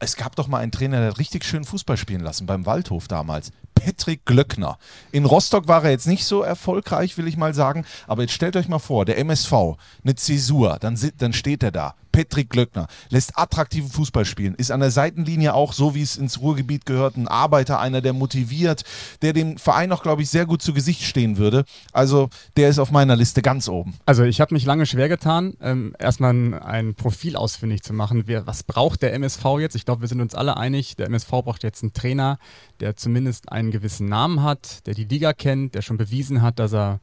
es gab doch mal einen Trainer, der hat richtig schön Fußball spielen lassen, beim Waldhof damals. Patrick Glöckner. In Rostock war er jetzt nicht so erfolgreich, will ich mal sagen, aber jetzt stellt euch mal vor, der MSV, eine Zäsur, dann, dann steht er da. Patrick Glöckner lässt attraktiven Fußball spielen, ist an der Seitenlinie auch so, wie es ins Ruhrgebiet gehört, ein Arbeiter, einer, der motiviert, der dem Verein auch, glaube ich, sehr gut zu Gesicht stehen würde. Also der ist auf meiner Liste ganz oben. Also ich habe mich lange schwer getan, ähm, erstmal ein, Profil ausfindig zu machen. Wer, was braucht der MSV jetzt? Ich glaube, wir sind uns alle einig, der MSV braucht jetzt einen Trainer, der zumindest einen gewissen Namen hat, der die Liga kennt, der schon bewiesen hat, dass er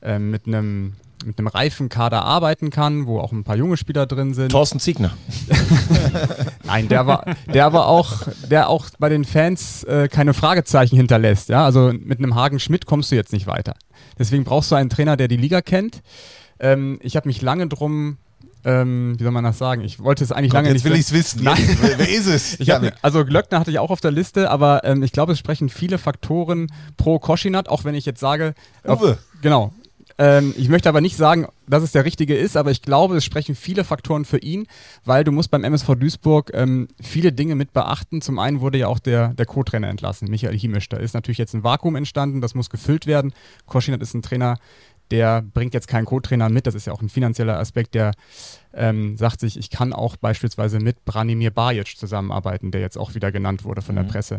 ähm, mit einem mit einem reifen Kader arbeiten kann, wo auch ein paar junge Spieler drin sind. Thorsten Ziegner. Nein, der war, der war auch, der auch bei den Fans äh, keine Fragezeichen hinterlässt. Ja? Also mit einem Hagen Schmidt kommst du jetzt nicht weiter. Deswegen brauchst du einen Trainer, der die Liga kennt. Ähm, ich habe mich lange drum, ähm, wie soll man das sagen? Ich wollte es eigentlich lange jetzt nicht. will ich es wissen. Nein. Jetzt, wer, wer ist es? Ich hab, also Glöckner hatte ich auch auf der Liste, aber ähm, ich glaube, es sprechen viele Faktoren pro Koschinat, auch wenn ich jetzt sage. auf- Uwe. Genau. Ähm, ich möchte aber nicht sagen, dass es der richtige ist, aber ich glaube, es sprechen viele Faktoren für ihn, weil du musst beim MSV Duisburg ähm, viele Dinge mit beachten. Zum einen wurde ja auch der, der Co-Trainer entlassen, Michael Hiemisch. Da ist natürlich jetzt ein Vakuum entstanden, das muss gefüllt werden. Koschinat ist ein Trainer, der bringt jetzt keinen Co-Trainer mit. Das ist ja auch ein finanzieller Aspekt, der ähm, sagt sich, ich kann auch beispielsweise mit Branimir Bajic zusammenarbeiten, der jetzt auch wieder genannt wurde von der Presse.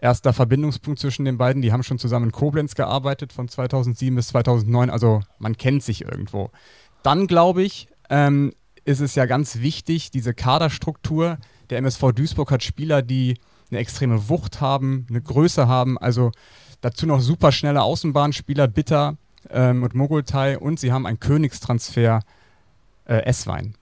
Erster Verbindungspunkt zwischen den beiden, die haben schon zusammen in Koblenz gearbeitet von 2007 bis 2009, also man kennt sich irgendwo. Dann glaube ich, ähm, ist es ja ganz wichtig, diese Kaderstruktur. Der MSV Duisburg hat Spieler, die eine extreme Wucht haben, eine Größe haben, also dazu noch super schnelle Außenbahnspieler, Bitter ähm, und Mogultai und sie haben einen Königstransfer äh, Esswein.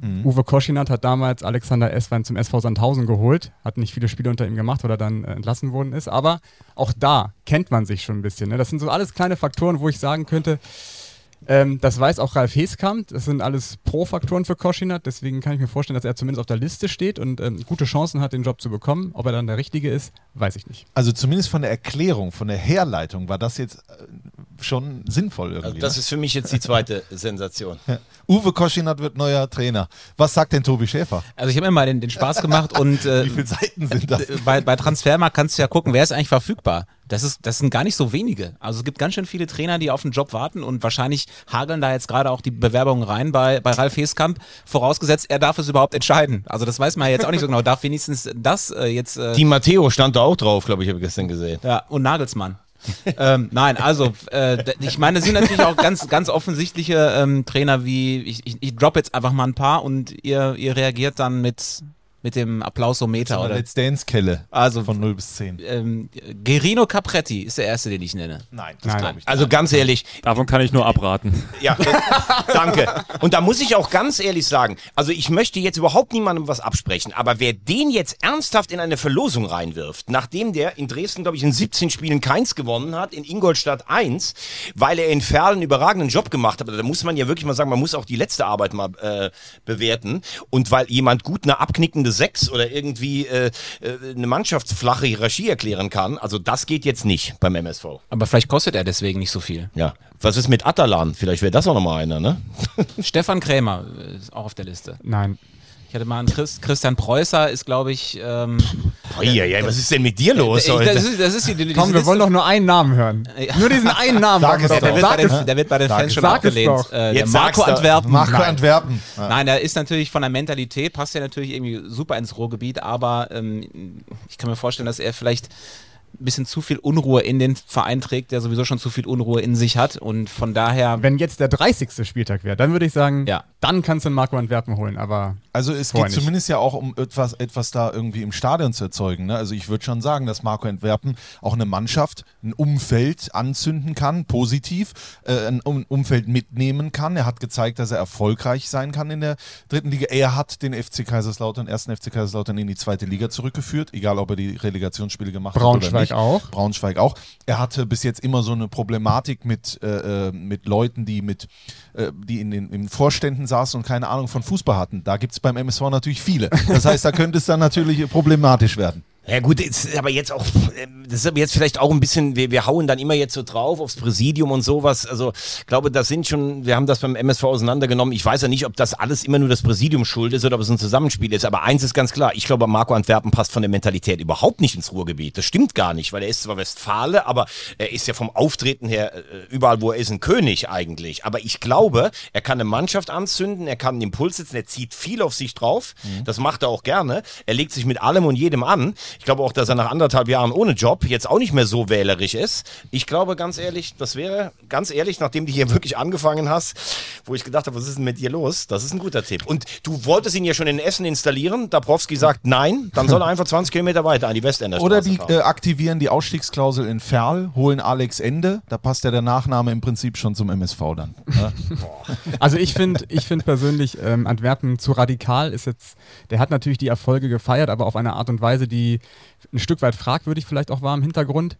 Mhm. Uwe Koschinat hat damals Alexander Esswein zum SV Sandhausen geholt, hat nicht viele Spiele unter ihm gemacht, weil er dann äh, entlassen worden ist, aber auch da kennt man sich schon ein bisschen. Ne? Das sind so alles kleine Faktoren, wo ich sagen könnte, ähm, das weiß auch Ralf Heskamp. Das sind alles Pro-Faktoren für Koschinat. Deswegen kann ich mir vorstellen, dass er zumindest auf der Liste steht und ähm, gute Chancen hat, den Job zu bekommen. Ob er dann der Richtige ist, weiß ich nicht. Also zumindest von der Erklärung, von der Herleitung war das jetzt äh, schon sinnvoll irgendwie. Also das ne? ist für mich jetzt die zweite Sensation. Uwe Koschinat wird neuer Trainer. Was sagt denn Tobi Schäfer? Also ich habe mir mal den, den Spaß gemacht und äh, Wie viele Seiten sind das? bei, bei Transfermarkt kannst du ja gucken, wer ist eigentlich verfügbar. Das, ist, das sind gar nicht so wenige. Also es gibt ganz schön viele Trainer, die auf den Job warten und wahrscheinlich hageln da jetzt gerade auch die Bewerbungen rein bei, bei Ralf Heskamp, vorausgesetzt, er darf es überhaupt entscheiden. Also das weiß man ja jetzt auch nicht so genau. Darf wenigstens das äh, jetzt... Äh, Die Matteo stand da auch drauf, glaube ich, habe ich gestern gesehen. ja, und Nagelsmann. ähm, nein, also äh, ich meine, es sind natürlich auch ganz, ganz offensichtliche ähm, Trainer wie, ich, ich, ich drop jetzt einfach mal ein paar und ihr, ihr reagiert dann mit, mit dem Applausometer. Oder, Let's Dance Kelle. also Von 0 bis 10. ähm, Gerino Capretti ist der erste, den ich nenne. Nein, das glaube ich nicht. Also ganz ehrlich, Davon kann ich nur abraten. Ja, das, danke. Und da muss ich auch ganz ehrlich sagen, also ich möchte jetzt überhaupt niemandem was absprechen, aber wer den jetzt ernsthaft in eine Verlosung reinwirft, nachdem der in Dresden, glaube ich, in 17 Spielen keins gewonnen hat, in Ingolstadt eins, weil er in Ferl einen überragenden Job gemacht hat, da muss man ja wirklich mal sagen, man muss auch die letzte Arbeit mal äh, bewerten und weil jemand gut eine abknickende Sechs oder irgendwie äh, äh, eine mannschaftsflache Hierarchie erklären kann, also das geht jetzt nicht beim MSV. Aber vielleicht kostet er deswegen nicht so viel. Ja. Was ist mit Atalan? Vielleicht wäre das auch nochmal einer, ne? Stefan Krämer äh, ist auch auf der Liste. Nein. Ich hatte mal einen Chris, Christian Preußer, ist glaube ich. Ähm, Oh, ja, ja, was ist denn mit dir los ich, heute? das ist, das ist die, die, Komm, diese wir wollen doch nur einen Namen hören. Nur diesen einen Namen. Sag es doch. Der wird, Sag bei den, der wird bei den Sag Fans schon abgelehnt. Äh, Jetzt Marco. Antwerpen. Marco Nein. Antwerpen. Ja. Nein, der ist natürlich von der Mentalität, passt ja natürlich irgendwie super ins Ruhrgebiet, aber ähm, ich kann mir vorstellen, dass er vielleicht bisschen zu viel Unruhe in den Verein trägt, der sowieso schon zu viel Unruhe in sich hat und von daher. Wenn jetzt der 30. Spieltag wäre, dann würde ich sagen, Ja. dann kannst du einen Marco Antwerpen holen. Aber Also es geht nicht. zumindest ja auch um etwas, etwas da irgendwie im Stadion zu erzeugen. Ne? Also ich würde schon sagen, dass Marco Entwerpen auch eine Mannschaft, ein Umfeld anzünden kann, positiv, äh, ein um Umfeld mitnehmen kann. Er hat gezeigt, dass er erfolgreich sein kann in der dritten Liga. Er hat den FC Kaiserslautern, ersten FC Kaiserslautern in die zweite Liga zurückgeführt, egal ob er die Relegationsspiele gemacht hat oder Braunschweig nicht. auch. Braunschweig auch. Er hatte bis jetzt immer so eine Problematik mit, äh, äh, mit Leuten, die mit, äh, die in den in Vorständen saßen und keine Ahnung von Fußball hatten. Da gibt es beim MSV natürlich viele. Das heißt, da könnte es dann natürlich problematisch werden. Ja gut, ist aber jetzt auch, ähm, das ist aber jetzt vielleicht auch ein bisschen, wir, wir hauen dann immer jetzt so drauf aufs Präsidium und sowas. Also ich glaube, das sind schon, wir haben das beim MSV auseinandergenommen. Ich weiß ja nicht, ob das alles immer nur das Präsidium schuld ist oder ob es ein Zusammenspiel ist. Aber eins ist ganz klar, ich glaube, Marco Antwerpen passt von der Mentalität überhaupt nicht ins Ruhrgebiet. Das stimmt gar nicht, weil er ist zwar Westfale, aber er ist ja vom Auftreten her äh, überall, wo er ist, ein König eigentlich. Aber ich glaube, er kann eine Mannschaft anzünden, er kann einen Impuls setzen, er zieht viel auf sich drauf. Das macht er auch gerne. Er legt sich mit allem und jedem an. Ich glaube auch, dass er nach anderthalb Jahren ohne Job jetzt auch nicht mehr so wählerisch ist. Ich glaube ganz ehrlich, das wäre ganz ehrlich, nachdem du hier wirklich angefangen hast, wo ich gedacht habe, was ist denn mit dir los? Das ist ein guter Tipp. Und du wolltest ihn ja schon in Essen installieren. Dabrowski sagt nein, dann soll er einfach 20 Kilometer weiter an die Westender Oder die fahren. äh, aktivieren die Ausstiegsklausel in Ferl, holen Alex Ende. Da passt ja der Nachname im Prinzip schon zum MSV dann. Ne? Also ich finde ich find persönlich ähm, Antwerpen zu radikal ist jetzt, der hat natürlich die Erfolge gefeiert, aber auf eine Art und Weise, die ein Stück weit fragwürdig vielleicht auch war im Hintergrund.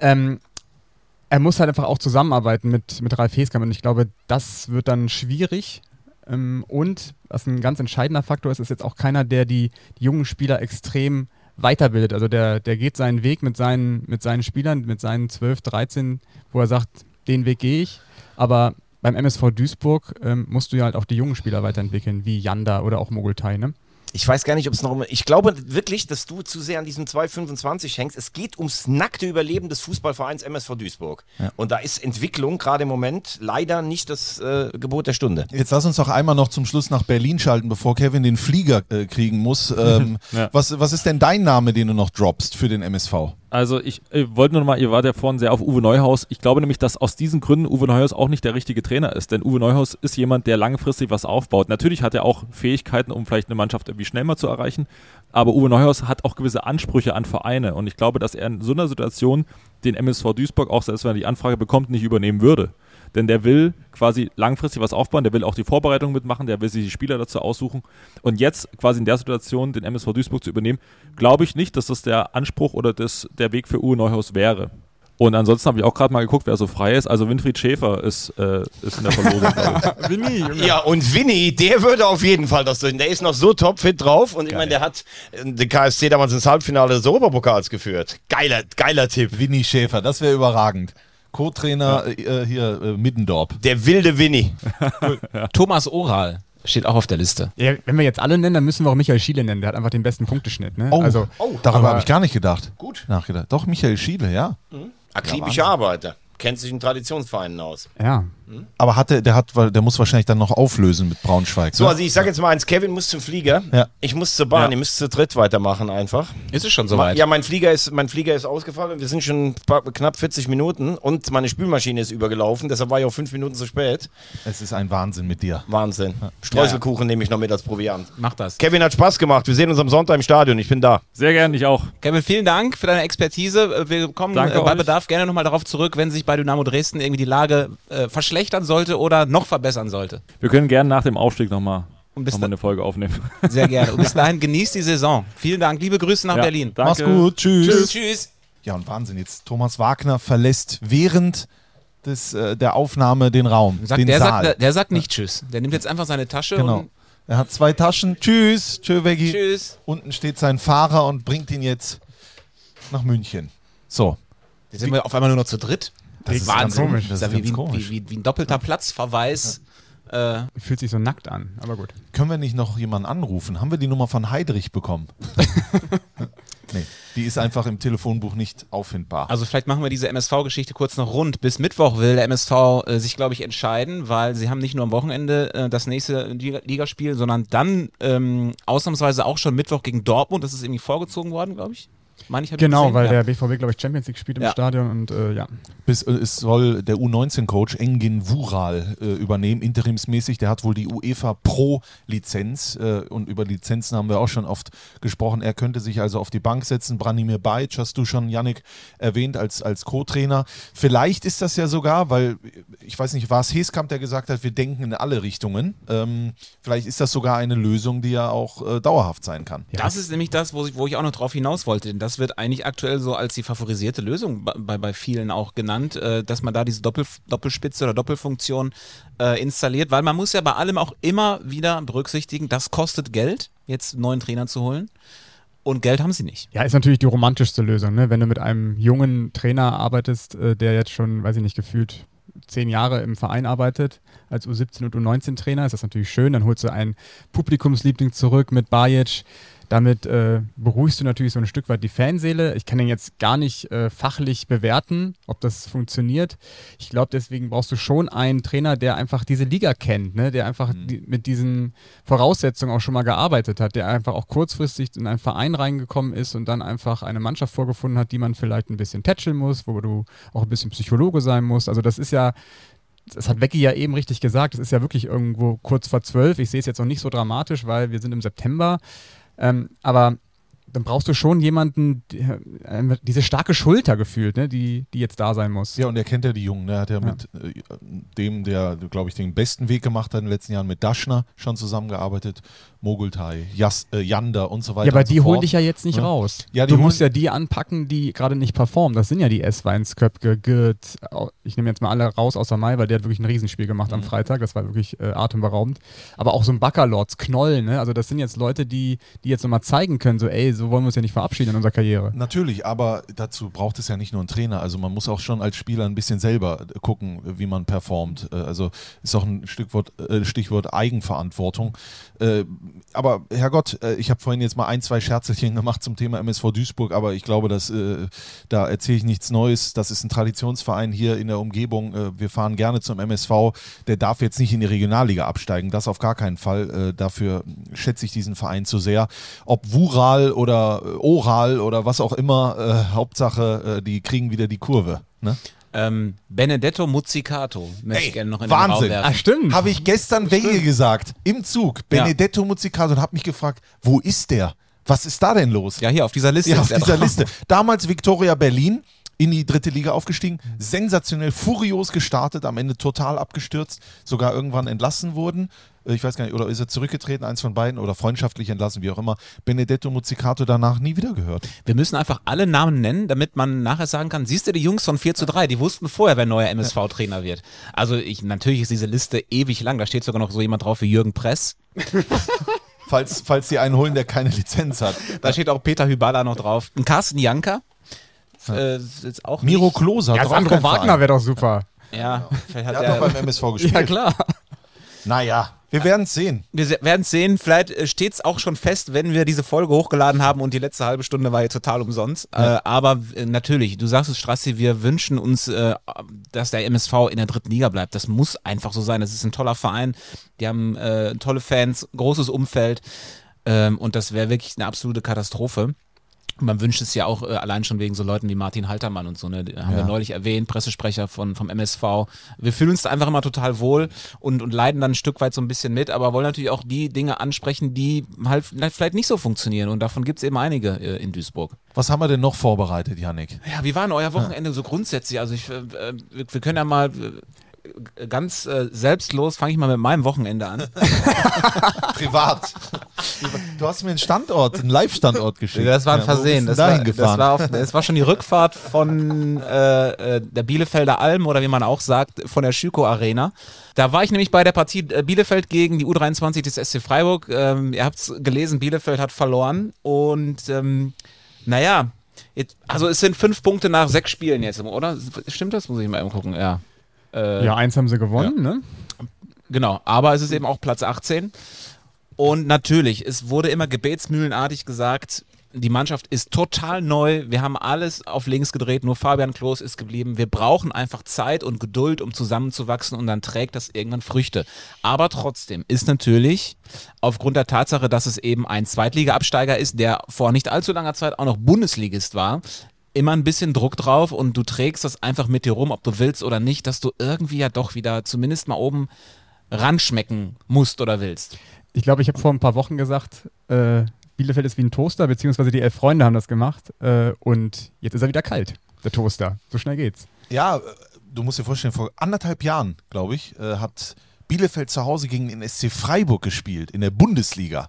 Ähm, er muss halt einfach auch zusammenarbeiten mit, mit Ralf Heskamp und ich glaube, das wird dann schwierig. Ähm, und was ein ganz entscheidender Faktor ist, ist jetzt auch keiner, der die, die jungen Spieler extrem weiterbildet. Also der, der geht seinen Weg mit seinen, mit seinen Spielern, mit seinen 12, 13, wo er sagt, den Weg gehe ich. Aber beim MSV Duisburg ähm, musst du ja halt auch die jungen Spieler weiterentwickeln, wie Janda oder auch Mogultai, ne? Ich weiß gar nicht, ob es noch. Ich glaube wirklich, dass du zu sehr an diesem 225 hängst. Es geht ums nackte Überleben des Fußballvereins MSV Duisburg. Und da ist Entwicklung gerade im Moment leider nicht das äh, Gebot der Stunde. Jetzt lass uns doch einmal noch zum Schluss nach Berlin schalten, bevor Kevin den Flieger äh, kriegen muss. Ähm, Ja. was, was ist denn dein Name, den du noch droppst für den MSV? Also ich äh, wollte nur noch mal, ihr wart ja vorhin sehr auf Uwe Neuhaus. Ich glaube nämlich, dass aus diesen Gründen Uwe Neuhaus auch nicht der richtige Trainer ist. Denn Uwe Neuhaus ist jemand, der langfristig was aufbaut. Natürlich hat er auch Fähigkeiten, um vielleicht eine Mannschaft irgendwie schnell mal zu erreichen. Aber Uwe Neuhaus hat auch gewisse Ansprüche an Vereine. Und ich glaube, dass er in so einer Situation den MSV Duisburg, auch selbst wenn er die Anfrage bekommt, nicht übernehmen würde. Denn der will quasi langfristig was aufbauen, der will auch die Vorbereitung mitmachen, der will sich die Spieler dazu aussuchen. Und jetzt quasi in der Situation den MSV Duisburg zu übernehmen, glaube ich nicht, dass das der Anspruch oder das, der Weg für Uwe Neuhaus wäre. Und ansonsten habe ich auch gerade mal geguckt, wer so frei ist. Also Winfried Schäfer ist, äh, ist in der Verlosung. Winnie, Junge. Ja, und Winnie, der würde auf jeden Fall das durch. Der ist noch so topfit drauf und ich meine, der hat äh, den KSC damals ins Halbfinale des Europapokals geführt. Geiler, geiler Tipp. Winnie Schäfer, das wäre überragend. Co-Trainer äh, hier äh, Middendorp. Der wilde Winnie. Thomas Oral steht auch auf der Liste. Ja, wenn wir jetzt alle nennen, dann müssen wir auch Michael Schiele nennen. Der hat einfach den besten Punkteschnitt. Ne? also, darüber aber- habe ich gar nicht gedacht. Gut. Nachgedacht. Doch, Michael Schiele, ja. Akribischer Arbeiter. Kennt sich in Traditionsvereinen aus. ja. Aber hatte, der hat, der muss wahrscheinlich dann noch auflösen mit Braunschweig. So, ne? also ich sag jetzt mal eins, Kevin muss zum Flieger. Ja. Ich muss zur Bahn, Ja. ihr müsst zu dritt weitermachen einfach. Ist es schon soweit? Ja, mein Flieger ist, mein Flieger ist ausgefallen. Wir sind schon paar, knapp 40 Minuten und meine Spülmaschine ist übergelaufen. Deshalb war ich auch fünf Minuten zu spät. es ist ein Wahnsinn mit dir. Wahnsinn. Streuselkuchen nehme ich noch mit als Proviant. Mach das. Kevin hat Spaß gemacht. Wir sehen uns am Sonntag im Stadion. Ich bin da. Sehr gern, ich auch. Kevin, vielen Dank für deine Expertise. Wir kommen Danke äh, bei euch. Bedarf gerne nochmal darauf zurück, wenn sich bei Dynamo Dresden irgendwie die Lage äh, verschlechtern sollte oder noch verbessern sollte. Wir können gerne nach dem Aufstieg nochmal noch mal eine Folge aufnehmen. Sehr gerne. Und bis dahin genießt die Saison. Vielen Dank. Liebe Grüße nach Ja, Berlin. danke. Mach's gut. Tschüss. Tschüss. Ja, und Wahnsinn. Jetzt Thomas Wagner verlässt während des, äh, der Aufnahme den Raum, Sagt, den der, Saal. sagt, der sagt nicht Tschüss. Der nimmt jetzt einfach seine Tasche genau. und Er hat zwei Taschen. Tschüss. Tschö, Veggie. Tschüss. Unten steht sein Fahrer und bringt ihn jetzt nach München. So. Jetzt sind wir auf einmal nur noch zu dritt. Das ist Wahnsinn. ganz komisch. Das ist ja wie, komisch. wie, wie, wie ein doppelter Platzverweis. Äh, Fühlt sich so nackt an, aber gut. Können wir nicht noch jemanden anrufen? Haben wir die Nummer von Heidrich bekommen? nee, die ist einfach im Telefonbuch nicht auffindbar. Also vielleicht machen wir diese MSV-Geschichte kurz noch rund. Bis Mittwoch will der MSV äh, sich, glaube ich, entscheiden, weil sie haben nicht nur am Wochenende äh, das nächste Liga Ligaspiel, sondern dann ähm, ausnahmsweise auch schon Mittwoch gegen Dortmund. Das ist irgendwie vorgezogen worden, glaube ich. Meine ich, Genau, gesehen. weil ja. der BVB, glaube ich, Champions League spielt im Ja. Stadion und äh, ja. Bis, äh, es soll der U19-Coach Engin Wural äh, übernehmen, interimsmäßig. Der hat wohl die UEFA Pro-Lizenz äh, und über Lizenzen haben wir auch schon oft gesprochen. Er könnte sich also auf die Bank setzen. Branimir Bajic hast du schon, Yannick, erwähnt als, als Co-Trainer. Vielleicht ist das ja sogar, weil ich weiß nicht, war es Heskamp, der gesagt hat, wir denken in alle Richtungen. Ähm, vielleicht ist das sogar eine Lösung, die ja auch äh, dauerhaft sein kann. Das ist nämlich das, wo ich, wo ich auch noch drauf hinaus wollte. Denn das wird eigentlich aktuell so als die favorisierte Lösung bei, bei, bei vielen auch genannt, äh, dass man da diese Doppel, Doppelspitze oder Doppelfunktion äh, installiert, weil man muss ja bei allem auch immer wieder berücksichtigen, das kostet Geld, jetzt einen neuen Trainer zu holen. Und Geld haben sie nicht. Ja, ist natürlich die romantischste Lösung, ne? wenn du mit einem jungen Trainer arbeitest, äh, der jetzt schon, weiß ich nicht, gefühlt zehn Jahre im Verein arbeitet, als U17 und U19-Trainer, ist das natürlich schön. Dann holst du einen Publikumsliebling zurück mit Bajic. Damit äh, beruhigst du natürlich so ein Stück weit die Fanseele. Ich kann den jetzt gar nicht äh, fachlich bewerten, ob das funktioniert. Ich glaube, deswegen brauchst du schon einen Trainer, der einfach diese Liga kennt, ne? der einfach die, mit diesen Voraussetzungen auch schon mal gearbeitet hat, der einfach auch kurzfristig in einen Verein reingekommen ist und dann einfach eine Mannschaft vorgefunden hat, die man vielleicht ein bisschen tätscheln muss, wo du auch ein bisschen Psychologe sein musst. Also das ist ja das hat Becky ja eben richtig gesagt, es ist ja wirklich irgendwo kurz vor zwölf. Ich sehe es jetzt noch nicht so dramatisch, weil wir sind im September. Ähm, aber dann brauchst du schon jemanden, die, äh, diese starke Schulter gefühlt, ne, die, die jetzt da sein muss. Ja, und er kennt ja die Jungen. Ne? Er hat ja, mit äh, dem, der, glaube ich, den besten Weg gemacht hat in den letzten Jahren, mit Daschner schon zusammengearbeitet. Mogultai, Jas, äh, Yander und so weiter. Ja, aber und so die holen dich ja jetzt nicht Ja. raus. Ja, die du musst ja die anpacken, die gerade nicht performen. Das sind ja die S-Weins, Köpke, Gürt. Ich nehme jetzt mal alle raus außer Mai, weil der hat wirklich ein Riesenspiel gemacht Mhm. am Freitag. Das war wirklich äh, atemberaubend. Aber auch so ein Baccalords, Knoll, ne? Also das sind jetzt Leute, die, die jetzt nochmal zeigen können, so ey, so wollen wir uns ja nicht verabschieden in unserer Karriere. Natürlich, aber dazu braucht es ja nicht nur einen Trainer. Also man muss auch schon als Spieler ein bisschen selber gucken, wie man performt. Äh, Also ist auch ein Stückwort, äh, Stichwort Eigenverantwortung. Aber Herrgott, äh, ich habe vorhin jetzt mal ein, zwei Scherzelchen gemacht zum Thema MSV Duisburg, aber ich glaube, dass äh, da erzähle ich nichts Neues. Das ist ein Traditionsverein hier in der Umgebung. Äh, Wir fahren gerne zum MSV. Der darf jetzt nicht in die Regionalliga absteigen. Das auf gar keinen Fall. Äh, Dafür schätze ich diesen Verein zu sehr. Ob Wural oder oral oder was auch immer. Hauptsache, die kriegen wieder die Kurve. Ne? Ähm, Benedetto Muzzicato möchte ich gerne noch in den Wahnsinn. Raum werfen. Ah, stimmt. Habe ich gestern Wege gesagt, im Zug, Benedetto Muzzicato und habe mich gefragt, wo ist der? Was ist da denn los? Ja, hier auf dieser Liste. Ja, auf er dieser drauf. Liste. Damals Viktoria Berlin in die dritte Liga aufgestiegen, sensationell furios gestartet, am Ende total abgestürzt, sogar irgendwann entlassen wurden. Äh, Ich weiß gar nicht, oder ist er zurückgetreten, eins von beiden, oder freundschaftlich entlassen, wie auch immer. Benedetto Muzzicato danach nie wieder gehört. Wir müssen einfach alle Namen nennen, damit man nachher sagen kann, siehst du die Jungs von 4 zu 3, die wussten vorher, wer neuer MSV-Trainer wird. Also ich, natürlich ist diese Liste ewig lang, da steht sogar noch so jemand drauf wie Jürgen Press. Falls, falls die einen holen, der keine Lizenz hat. Da steht auch Peter Hyballa noch drauf. Ein Carsten Janker. Äh, ist jetzt auch Miro nicht- Klose hat Ja, Sandro Wagner wäre doch super. Ja, vielleicht hat Der hat er, doch beim MSV gespielt. Ja, klar. Naja, wir werden es sehen. Wir werden es sehen. Vielleicht steht es auch schon fest, wenn wir diese Folge hochgeladen haben und die letzte halbe Stunde war jetzt total umsonst. Äh, aber äh, natürlich, du sagst es, Strassi, wir wünschen uns, äh, dass der MSV in der dritten Liga bleibt. Das muss einfach so sein. Das ist ein toller Verein. Die haben äh, tolle Fans, großes Umfeld. Ähm, und das wäre wirklich eine absolute Katastrophe. Man wünscht es ja auch äh, allein schon wegen so Leuten wie Martin Haltermann und so, ne? Haben wir Ja. neulich erwähnt, Pressesprecher von, vom MSV. Wir fühlen uns da einfach immer total wohl und, und leiden dann ein Stück weit so ein bisschen mit, aber wollen natürlich auch die Dinge ansprechen, die halt vielleicht nicht so funktionieren. Und davon gibt es eben einige äh, in Duisburg. Was haben wir denn noch vorbereitet, Yannick? Ja, wie war denn euer Wochenende so grundsätzlich? Also ich, äh, äh, wir wir können ja mal äh, ganz äh, selbstlos, fange ich mal mit meinem Wochenende an. Privat. Du hast mir einen Standort, einen Live-Standort geschickt. Das war ein Ja, Versehen. bist Das war, das, war auf, das war schon die Rückfahrt von äh, äh, der Bielefelder Alm oder wie man auch sagt, von der Schüko Arena. Da war ich nämlich bei der Partie äh, Bielefeld gegen die U23 des SC Freiburg. Ähm, ihr habt es gelesen, Bielefeld hat verloren und ähm, naja, jetzt, also es sind fünf Punkte nach sechs Spielen jetzt, oder? Stimmt das? Muss ich mal eben gucken, ja. Äh, Ja, eins haben sie gewonnen, ne? Genau, aber es ist eben auch Platz 18. Und natürlich, es wurde immer gebetsmühlenartig gesagt, die Mannschaft ist total neu. Wir haben alles auf links gedreht, nur Fabian Klos ist geblieben. Wir brauchen einfach Zeit und Geduld, um zusammenzuwachsen und dann trägt das irgendwann Früchte. Aber trotzdem ist natürlich aufgrund der Tatsache, dass es eben ein Zweitliga-Absteiger ist, der vor nicht allzu langer Zeit auch noch Bundesligist war, immer ein bisschen Druck drauf und du trägst das einfach mit dir rum, ob du willst oder nicht, dass du irgendwie ja doch wieder zumindest mal oben ranschmecken musst oder willst. Ich glaube, ich habe vor ein paar Wochen gesagt, äh, Bielefeld ist wie ein Toaster, beziehungsweise die elf Freunde haben das gemacht. Äh, und jetzt ist er wieder kalt, der Toaster. So schnell geht's. Ja, äh, du musst dir vorstellen, vor anderthalb Jahren, glaube ich, äh, hat Bielefeld zu Hause gegen den SC Freiburg gespielt in der Bundesliga.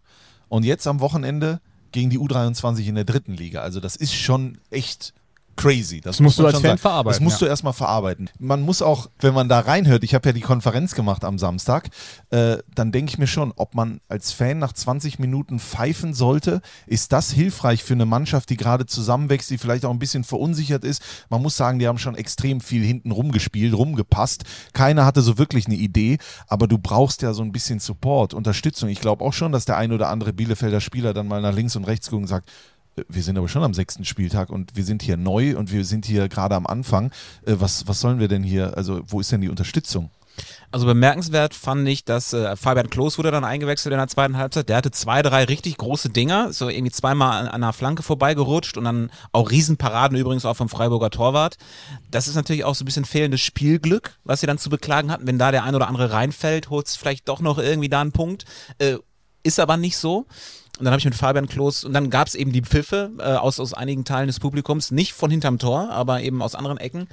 Und jetzt am Wochenende gegen die U23 in der dritten Liga. Also das ist schon echt crazy. Das, musst du als Fan sagen. verarbeiten, Das musst ja. du erstmal verarbeiten. Man muss auch, wenn man da reinhört, ich habe ja die Konferenz gemacht am Samstag, äh, dann denke ich mir schon, ob man als Fan nach 20 Minuten pfeifen sollte. Ist das hilfreich für eine Mannschaft, die gerade zusammenwächst, die vielleicht auch ein bisschen verunsichert ist? Man muss sagen, die haben schon extrem viel hinten rumgespielt, rumgepasst. Keiner hatte so wirklich eine Idee, aber du brauchst ja so ein bisschen Support, Unterstützung. Ich glaube auch schon, dass der ein oder andere Bielefelder Spieler dann mal nach links und rechts guckt und sagt, wir sind aber schon am sechsten Spieltag und wir sind hier neu und wir sind hier gerade am Anfang. Äh, Was, was sollen wir denn hier, also wo ist denn die Unterstützung? Also bemerkenswert fand ich, dass äh, Fabian Klos wurde dann eingewechselt in der zweiten Halbzeit. Der hatte zwei, drei richtig große Dinger, so irgendwie zweimal an, an einer Flanke vorbeigerutscht und dann auch Riesenparaden übrigens auch vom Freiburger Torwart. Das ist natürlich auch so ein bisschen fehlendes Spielglück, was sie dann zu beklagen hatten. Wenn da der ein oder andere reinfällt, holt es vielleicht doch noch irgendwie da einen Punkt. Äh, ist aber nicht so. Und dann habe ich mit Fabian Klos, und dann gab es eben die Pfiffe äh, aus, aus einigen Teilen des Publikums, nicht von hinterm Tor, aber eben aus anderen Ecken.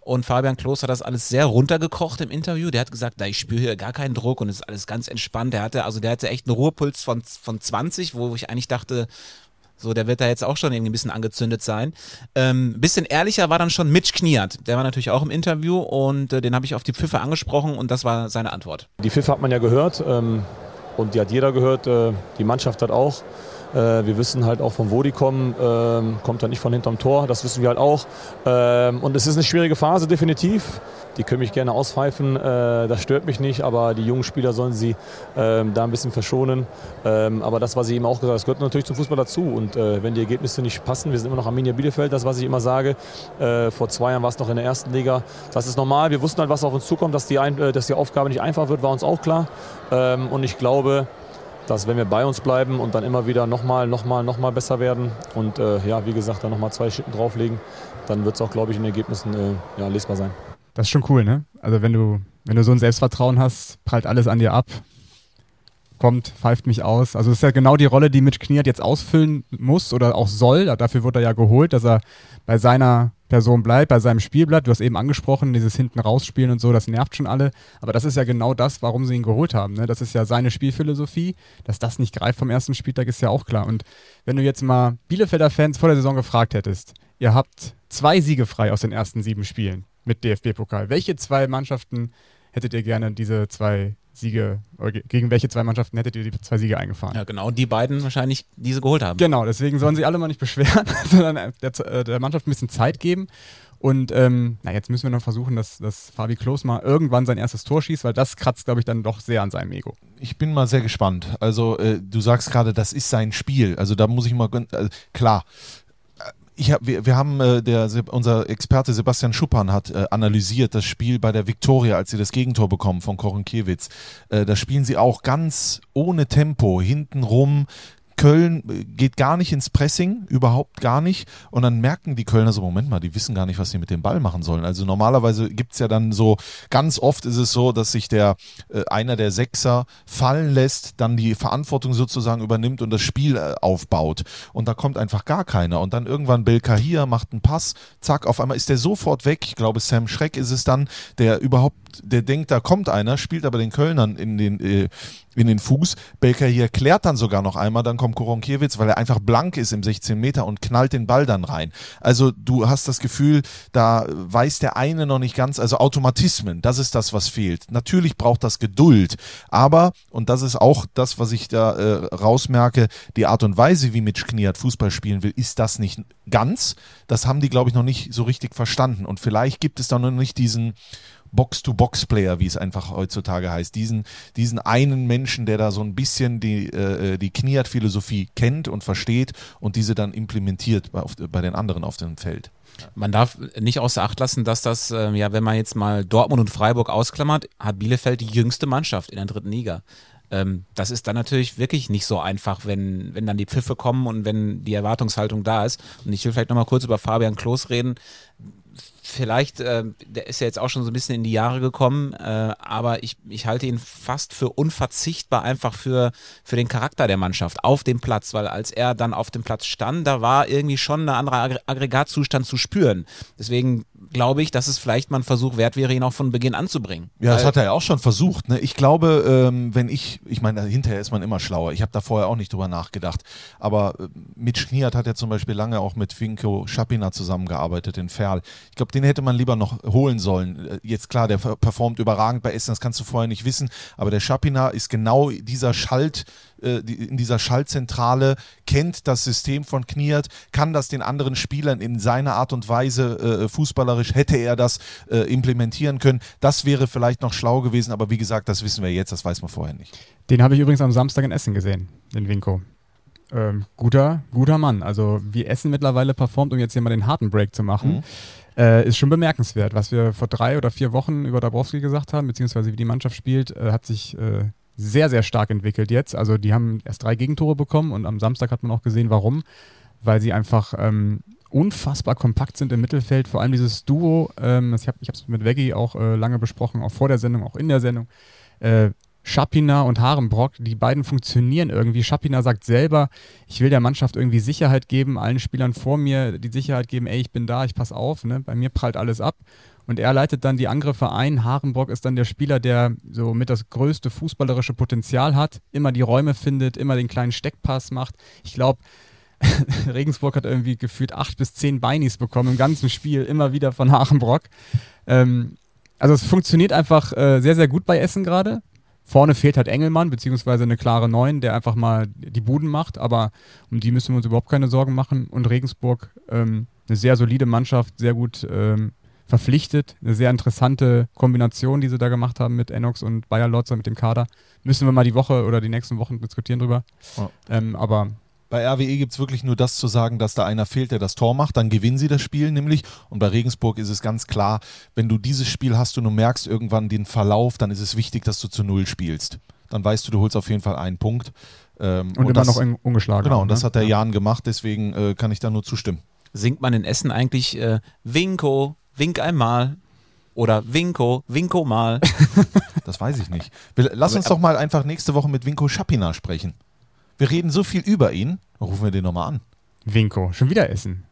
Und Fabian Klos hat das alles sehr runtergekocht im Interview. Der hat gesagt, da ich spüre hier gar keinen Druck und es ist alles ganz entspannt. Der hatte, also der hatte echt einen Ruhepuls von, von 20, wo ich eigentlich dachte, so, der wird da jetzt auch schon irgendwie ein bisschen angezündet sein. Ähm, bisschen ehrlicher war dann schon Mitch Kniat. Der war natürlich auch im Interview und äh, den habe ich auf die Pfiffe angesprochen und das war seine Antwort. Die Pfiffe hat man ja gehört ähm, und die hat jeder gehört, äh, die Mannschaft hat auch. Äh, wir wissen halt auch, von wo die kommen. Ähm, kommt dann nicht von hinterm Tor, das wissen wir halt auch. Ähm, und es ist eine schwierige Phase, definitiv. Die können mich gerne auspfeifen, äh, das stört mich nicht, aber die jungen Spieler sollen sie ähm, da ein bisschen verschonen. Ähm, aber das, was ich eben auch gesagt habe, das gehört natürlich zum Fußball dazu. Und äh, wenn die Ergebnisse nicht passen, wir sind immer noch Arminia Bielefeld, das, was ich immer sage. Äh, vor zwei Jahren war es noch in der ersten Liga. Das ist normal. Wir wussten halt, was auf uns zukommt, dass die, dass die Aufgabe nicht einfach wird, war uns auch klar. Ähm, und ich glaube, dass wenn wir bei uns bleiben und dann immer wieder nochmal, nochmal, nochmal besser werden und äh, ja, wie gesagt, dann nochmal zwei Schritten drauflegen, dann wird es auch, glaube ich, in den Ergebnissen äh, ja, lesbar sein. Das ist schon cool, ne? Also wenn du, wenn du so ein Selbstvertrauen hast, prallt alles an dir ab, kommt, pfeift mich aus. Also das ist ja genau die Rolle, die Mitch Kniert jetzt ausfüllen muss oder auch soll. Dafür wurde er ja geholt, dass er bei seiner Person bleibt, bei seinem Spiel bleibt. Du hast eben angesprochen, dieses hinten rausspielen und so, das nervt schon alle. Aber das ist ja genau das, warum sie ihn geholt haben. Ne? Das ist ja seine Spielphilosophie. Dass das nicht greift vom ersten Spieltag, ist ja auch klar. Und wenn du jetzt mal Bielefelder Fans vor der Saison gefragt hättest, ihr habt zwei Siege frei aus den ersten sieben Spielen mit DFB-Pokal. Welche zwei Mannschaften hättet ihr gerne diese zwei Siege, oder gegen welche zwei Mannschaften hättet ihr die zwei Siege eingefahren? Ja, genau, die beiden wahrscheinlich, die sie geholt haben. Genau, deswegen sollen sie alle mal nicht beschweren, sondern der, äh, der Mannschaft ein bisschen Zeit geben. Und ähm, na, jetzt müssen wir noch versuchen, dass, dass Fabi Klos mal irgendwann sein erstes Tor schießt, weil das kratzt, glaube ich, dann doch sehr an seinem Ego. Ich bin mal sehr gespannt. Also, äh, du sagst gerade, das ist sein Spiel. Also, da muss ich mal, äh, klar, ich hab, wir, wir haben, äh, der, unser Experte Sebastian Schuppan hat äh, analysiert das Spiel bei der Viktoria, als sie das Gegentor bekommen von Korenkiewicz. Äh, da spielen sie auch ganz ohne Tempo, hinten rum, Köln äh, geht gar nicht ins Pressing, überhaupt gar nicht. Und dann merken die Kölner so, Moment mal, die wissen gar nicht, was sie mit dem Ball machen sollen. Also normalerweise gibt's ja dann so, ganz oft ist es so, dass sich der äh, einer der Sechser fallen lässt, dann die Verantwortung sozusagen übernimmt und das Spiel äh, aufbaut. Und da kommt einfach gar keiner. Und dann irgendwann Belkahir macht einen Pass, zack, auf einmal ist der sofort weg. Ich glaube, Sam Schreck ist es dann, der überhaupt, der denkt, da kommt einer, spielt aber den Kölnern in den, äh, in den Fuß. Belker hier klärt dann sogar noch einmal, dann kommt Koronkiewicz, weil er einfach blank ist im 16 Meter und knallt den Ball dann rein. Also du hast das Gefühl, da weiß der eine noch nicht ganz, also Automatismen, das ist das, was fehlt. Natürlich braucht das Geduld, aber, und das ist auch das, was ich da äh, rausmerke, die Art und Weise, wie Mitch Kniat Fußball spielen will, ist das nicht ganz. Das haben die, glaube ich, noch nicht so richtig verstanden. Und vielleicht gibt es da noch nicht diesen Box-to-Box-Player, wie es einfach heutzutage heißt. Diesen, diesen einen Menschen, der da so ein bisschen die, äh, die Kniat-Philosophie kennt und versteht und diese dann implementiert bei, auf, bei den anderen auf dem Feld. Man darf nicht außer Acht lassen, dass das, äh, ja, wenn man jetzt mal Dortmund und Freiburg ausklammert, hat Bielefeld die jüngste Mannschaft in der dritten Liga. Ähm, das ist dann natürlich wirklich nicht so einfach, wenn, wenn dann die Pfiffe kommen und wenn die Erwartungshaltung da ist. Und ich will vielleicht nochmal kurz über Fabian Klos reden vielleicht, äh, der ist ja jetzt auch schon so ein bisschen in die Jahre gekommen, äh, aber ich, ich halte ihn fast für unverzichtbar einfach für, für den Charakter der Mannschaft auf dem Platz, weil als er dann auf dem Platz stand, da war irgendwie schon ein anderer Aggregatzustand zu spüren. Deswegen glaube ich, dass es vielleicht mal ein Versuch wert wäre, ihn auch von Beginn anzubringen. Ja, das hat er ja auch schon versucht. Ne? Ich glaube, ähm, wenn ich, ich meine, hinterher ist man immer schlauer. Ich habe da vorher auch nicht drüber nachgedacht. Aber äh, Mitch Kniat hat ja zum Beispiel lange auch mit Finko Schapina zusammengearbeitet in Ferl. Ich glaube, den hätte man lieber noch holen sollen. Äh, jetzt klar, der performt überragend bei Essen, das kannst du vorher nicht wissen. Aber der Schapina ist genau dieser Schalt, äh, in dieser Schaltzentrale, kennt das System von Kniert, kann das den anderen Spielern in seiner Art und Weise äh, fußballerisch, hätte er das äh, implementieren können. Das wäre vielleicht noch schlau gewesen, aber wie gesagt, das wissen wir jetzt, das weiß man vorher nicht. Den habe ich übrigens am Samstag in Essen gesehen, den Winko. Ähm, guter, guter Mann. Also wie Essen mittlerweile performt, um jetzt hier mal den harten Break zu machen, mhm. Äh, ist schon bemerkenswert. Was wir vor drei oder vier Wochen über Dabrowski gesagt haben, beziehungsweise wie die Mannschaft spielt, äh, hat sich äh, sehr, sehr stark entwickelt jetzt. Also die haben erst drei Gegentore bekommen und am Samstag hat man auch gesehen, warum. Weil sie einfach ähm, unfassbar kompakt sind im Mittelfeld. Vor allem dieses Duo, ähm, ich habe es mit Veggie auch äh, lange besprochen, auch vor der Sendung, auch in der Sendung. Schapina und Harenbrock, die beiden funktionieren irgendwie. Schapina sagt selber, ich will der Mannschaft irgendwie Sicherheit geben, allen Spielern vor mir die Sicherheit geben, ey, ich bin da, ich pass auf, ne? bei mir prallt alles ab. Und er leitet dann die Angriffe ein. Harenbrock ist dann der Spieler, der so mit das größte fußballerische Potenzial hat, immer die Räume findet, immer den kleinen Steckpass macht. Ich glaube, Regensburg hat irgendwie gefühlt acht bis zehn Beinis bekommen im ganzen Spiel, immer wieder von Harenbrock. Ähm, also es funktioniert einfach äh, sehr, sehr gut bei Essen gerade. Vorne fehlt halt Engelmann, beziehungsweise eine klare Neun, der einfach mal die Buden macht, aber um die müssen wir uns überhaupt keine Sorgen machen. Und Regensburg, ähm, eine sehr solide Mannschaft, sehr gut ähm, verpflichtet. Eine sehr interessante Kombination, die sie da gemacht haben mit Enox und Bayer Lotzer mit dem Kader. Müssen wir mal die Woche oder die nächsten Wochen diskutieren drüber. Oh. Ähm, aber bei RWE gibt es wirklich nur das zu sagen, dass da einer fehlt, der das Tor macht. Dann gewinnen sie das Spiel nämlich. Und bei Regensburg ist es ganz klar, wenn du dieses Spiel hast und du merkst irgendwann den Verlauf, dann ist es wichtig, dass du zu Null spielst dann weißt du, du holst auf jeden Fall einen Punkt. Ähm, Und, immer das, noch un- ungeschlagen. Genau, und das ne? hat der Ja. Jan gemacht, deswegen äh, kann ich da nur zustimmen. Singt man in Essen eigentlich äh, Winko, wink einmal oder Winko, Winko mal? Das weiß ich nicht. Lass uns doch mal einfach nächste Woche mit Vinko Schapina sprechen. Wir reden so viel über ihn. Rufen wir den nochmal an. Winko, schon wieder Essen.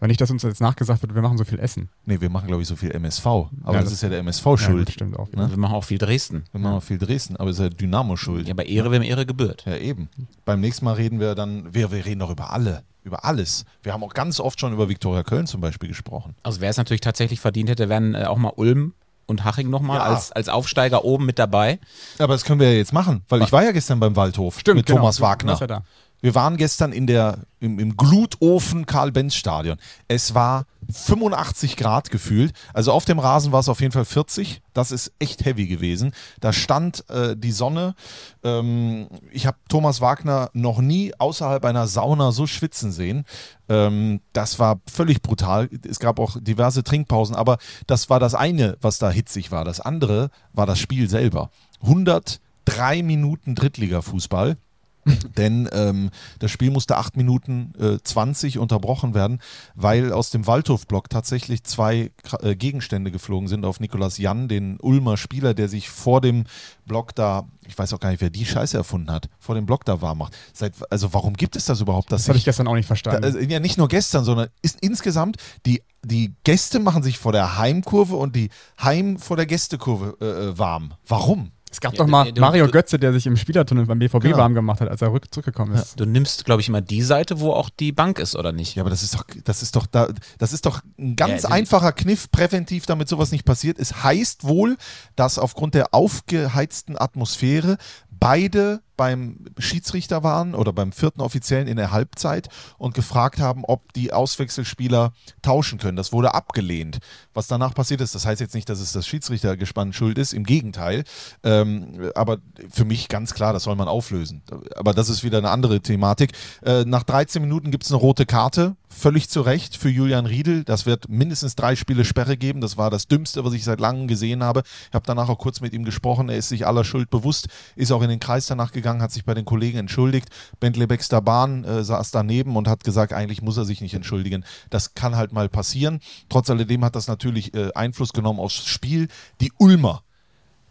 Weil nicht, dass uns jetzt nachgesagt wird, wir machen so viel Essen. Nee, wir machen, glaube ich, so viel MSV. Aber Ja, das, das- ist ja der MSV Ja, schuld. das stimmt auch. Ne? Wir machen auch viel Dresden. wir machen auch viel Dresden, aber es ist ja Dynamo schuld. Ja, bei Ehre, wem Ehre gebührt. Ja, eben. Beim nächsten Mal reden wir dann, wir, wir reden doch über alle. Über alles. Wir haben auch ganz oft schon über Viktoria Köln zum Beispiel gesprochen. Also wer es natürlich tatsächlich verdient hätte, wären äh, auch mal Ulm und Haching nochmal Ja. als, als Aufsteiger oben mit dabei. Aber das können wir ja jetzt machen, weil ich war ja gestern beim Waldhof mit genau. Thomas Du- du Wir waren gestern in der, im, im Glutofen Karl-Benz-Stadion. Es war 85 Grad gefühlt. Also auf dem Rasen war es auf jeden Fall 40. Das ist echt heavy gewesen. Da stand äh, die Sonne. Ähm, ich habe Thomas Wagner noch nie außerhalb einer Sauna so schwitzen sehen. Ähm, das war völlig brutal. Es gab auch diverse Trinkpausen, aber das war das eine, was da hitzig war. Das andere war das Spiel selber. 103 Minuten Drittliga-Fußball. Denn ähm, das Spiel musste 8 Minuten äh, 20 unterbrochen werden, weil aus dem Waldhof-Block tatsächlich zwei äh, Gegenstände geflogen sind auf Nikolas Jan, den Ulmer Spieler, der sich vor dem Block da, ich weiß auch gar nicht, wer die Scheiße erfunden hat, vor dem Block da warm macht. Seit, also warum gibt es das überhaupt? Dass Das habe ich gestern auch nicht da, verstanden. also ja, nicht nur gestern, sondern ist insgesamt die, die Gäste machen sich vor der Heimkurve und die Heim vor der Gästekurve äh, äh, warm. Warum? Es gab Ja, doch mal du- Mario du- Götze, der sich im Spielertunnel beim BVB Genau. warm gemacht hat, als er rück zurückgekommen ist. Du nimmst, glaube ich, immer die Seite, wo auch die Bank ist, oder nicht? Ja, aber das ist doch, das ist doch, da, das ist doch ein ganz Ja, einfacher Kniff, präventiv, damit sowas nicht passiert. Es heißt wohl, dass aufgrund der aufgeheizten Atmosphäre beide beim Schiedsrichter waren oder beim vierten Offiziellen in der Halbzeit und gefragt haben, ob die Auswechselspieler tauschen können. Das wurde abgelehnt. Was danach passiert ist, das heißt jetzt nicht, dass es das Schiedsrichtergespann schuld ist, im Gegenteil. Ähm, aber für mich ganz klar, das soll man auflösen. Aber das ist wieder eine andere Thematik. Äh, nach 13 Minuten gibt es eine rote Karte, völlig zu Recht für Julian Riedel. Das wird mindestens drei Spiele Sperre geben. Das war das Dümmste, was ich seit langem gesehen habe. Ich habe danach auch kurz mit ihm gesprochen. Er ist sich aller Schuld bewusst, ist auch in den Kreis danach gegangen, hat sich bei den Kollegen entschuldigt. Bentley Baxter Bahn äh, saß daneben und hat gesagt, eigentlich muss er sich nicht entschuldigen. Das kann halt mal passieren. Trotz alledem hat das natürlich äh, Einfluss genommen aufs Spiel. Die Ulmer.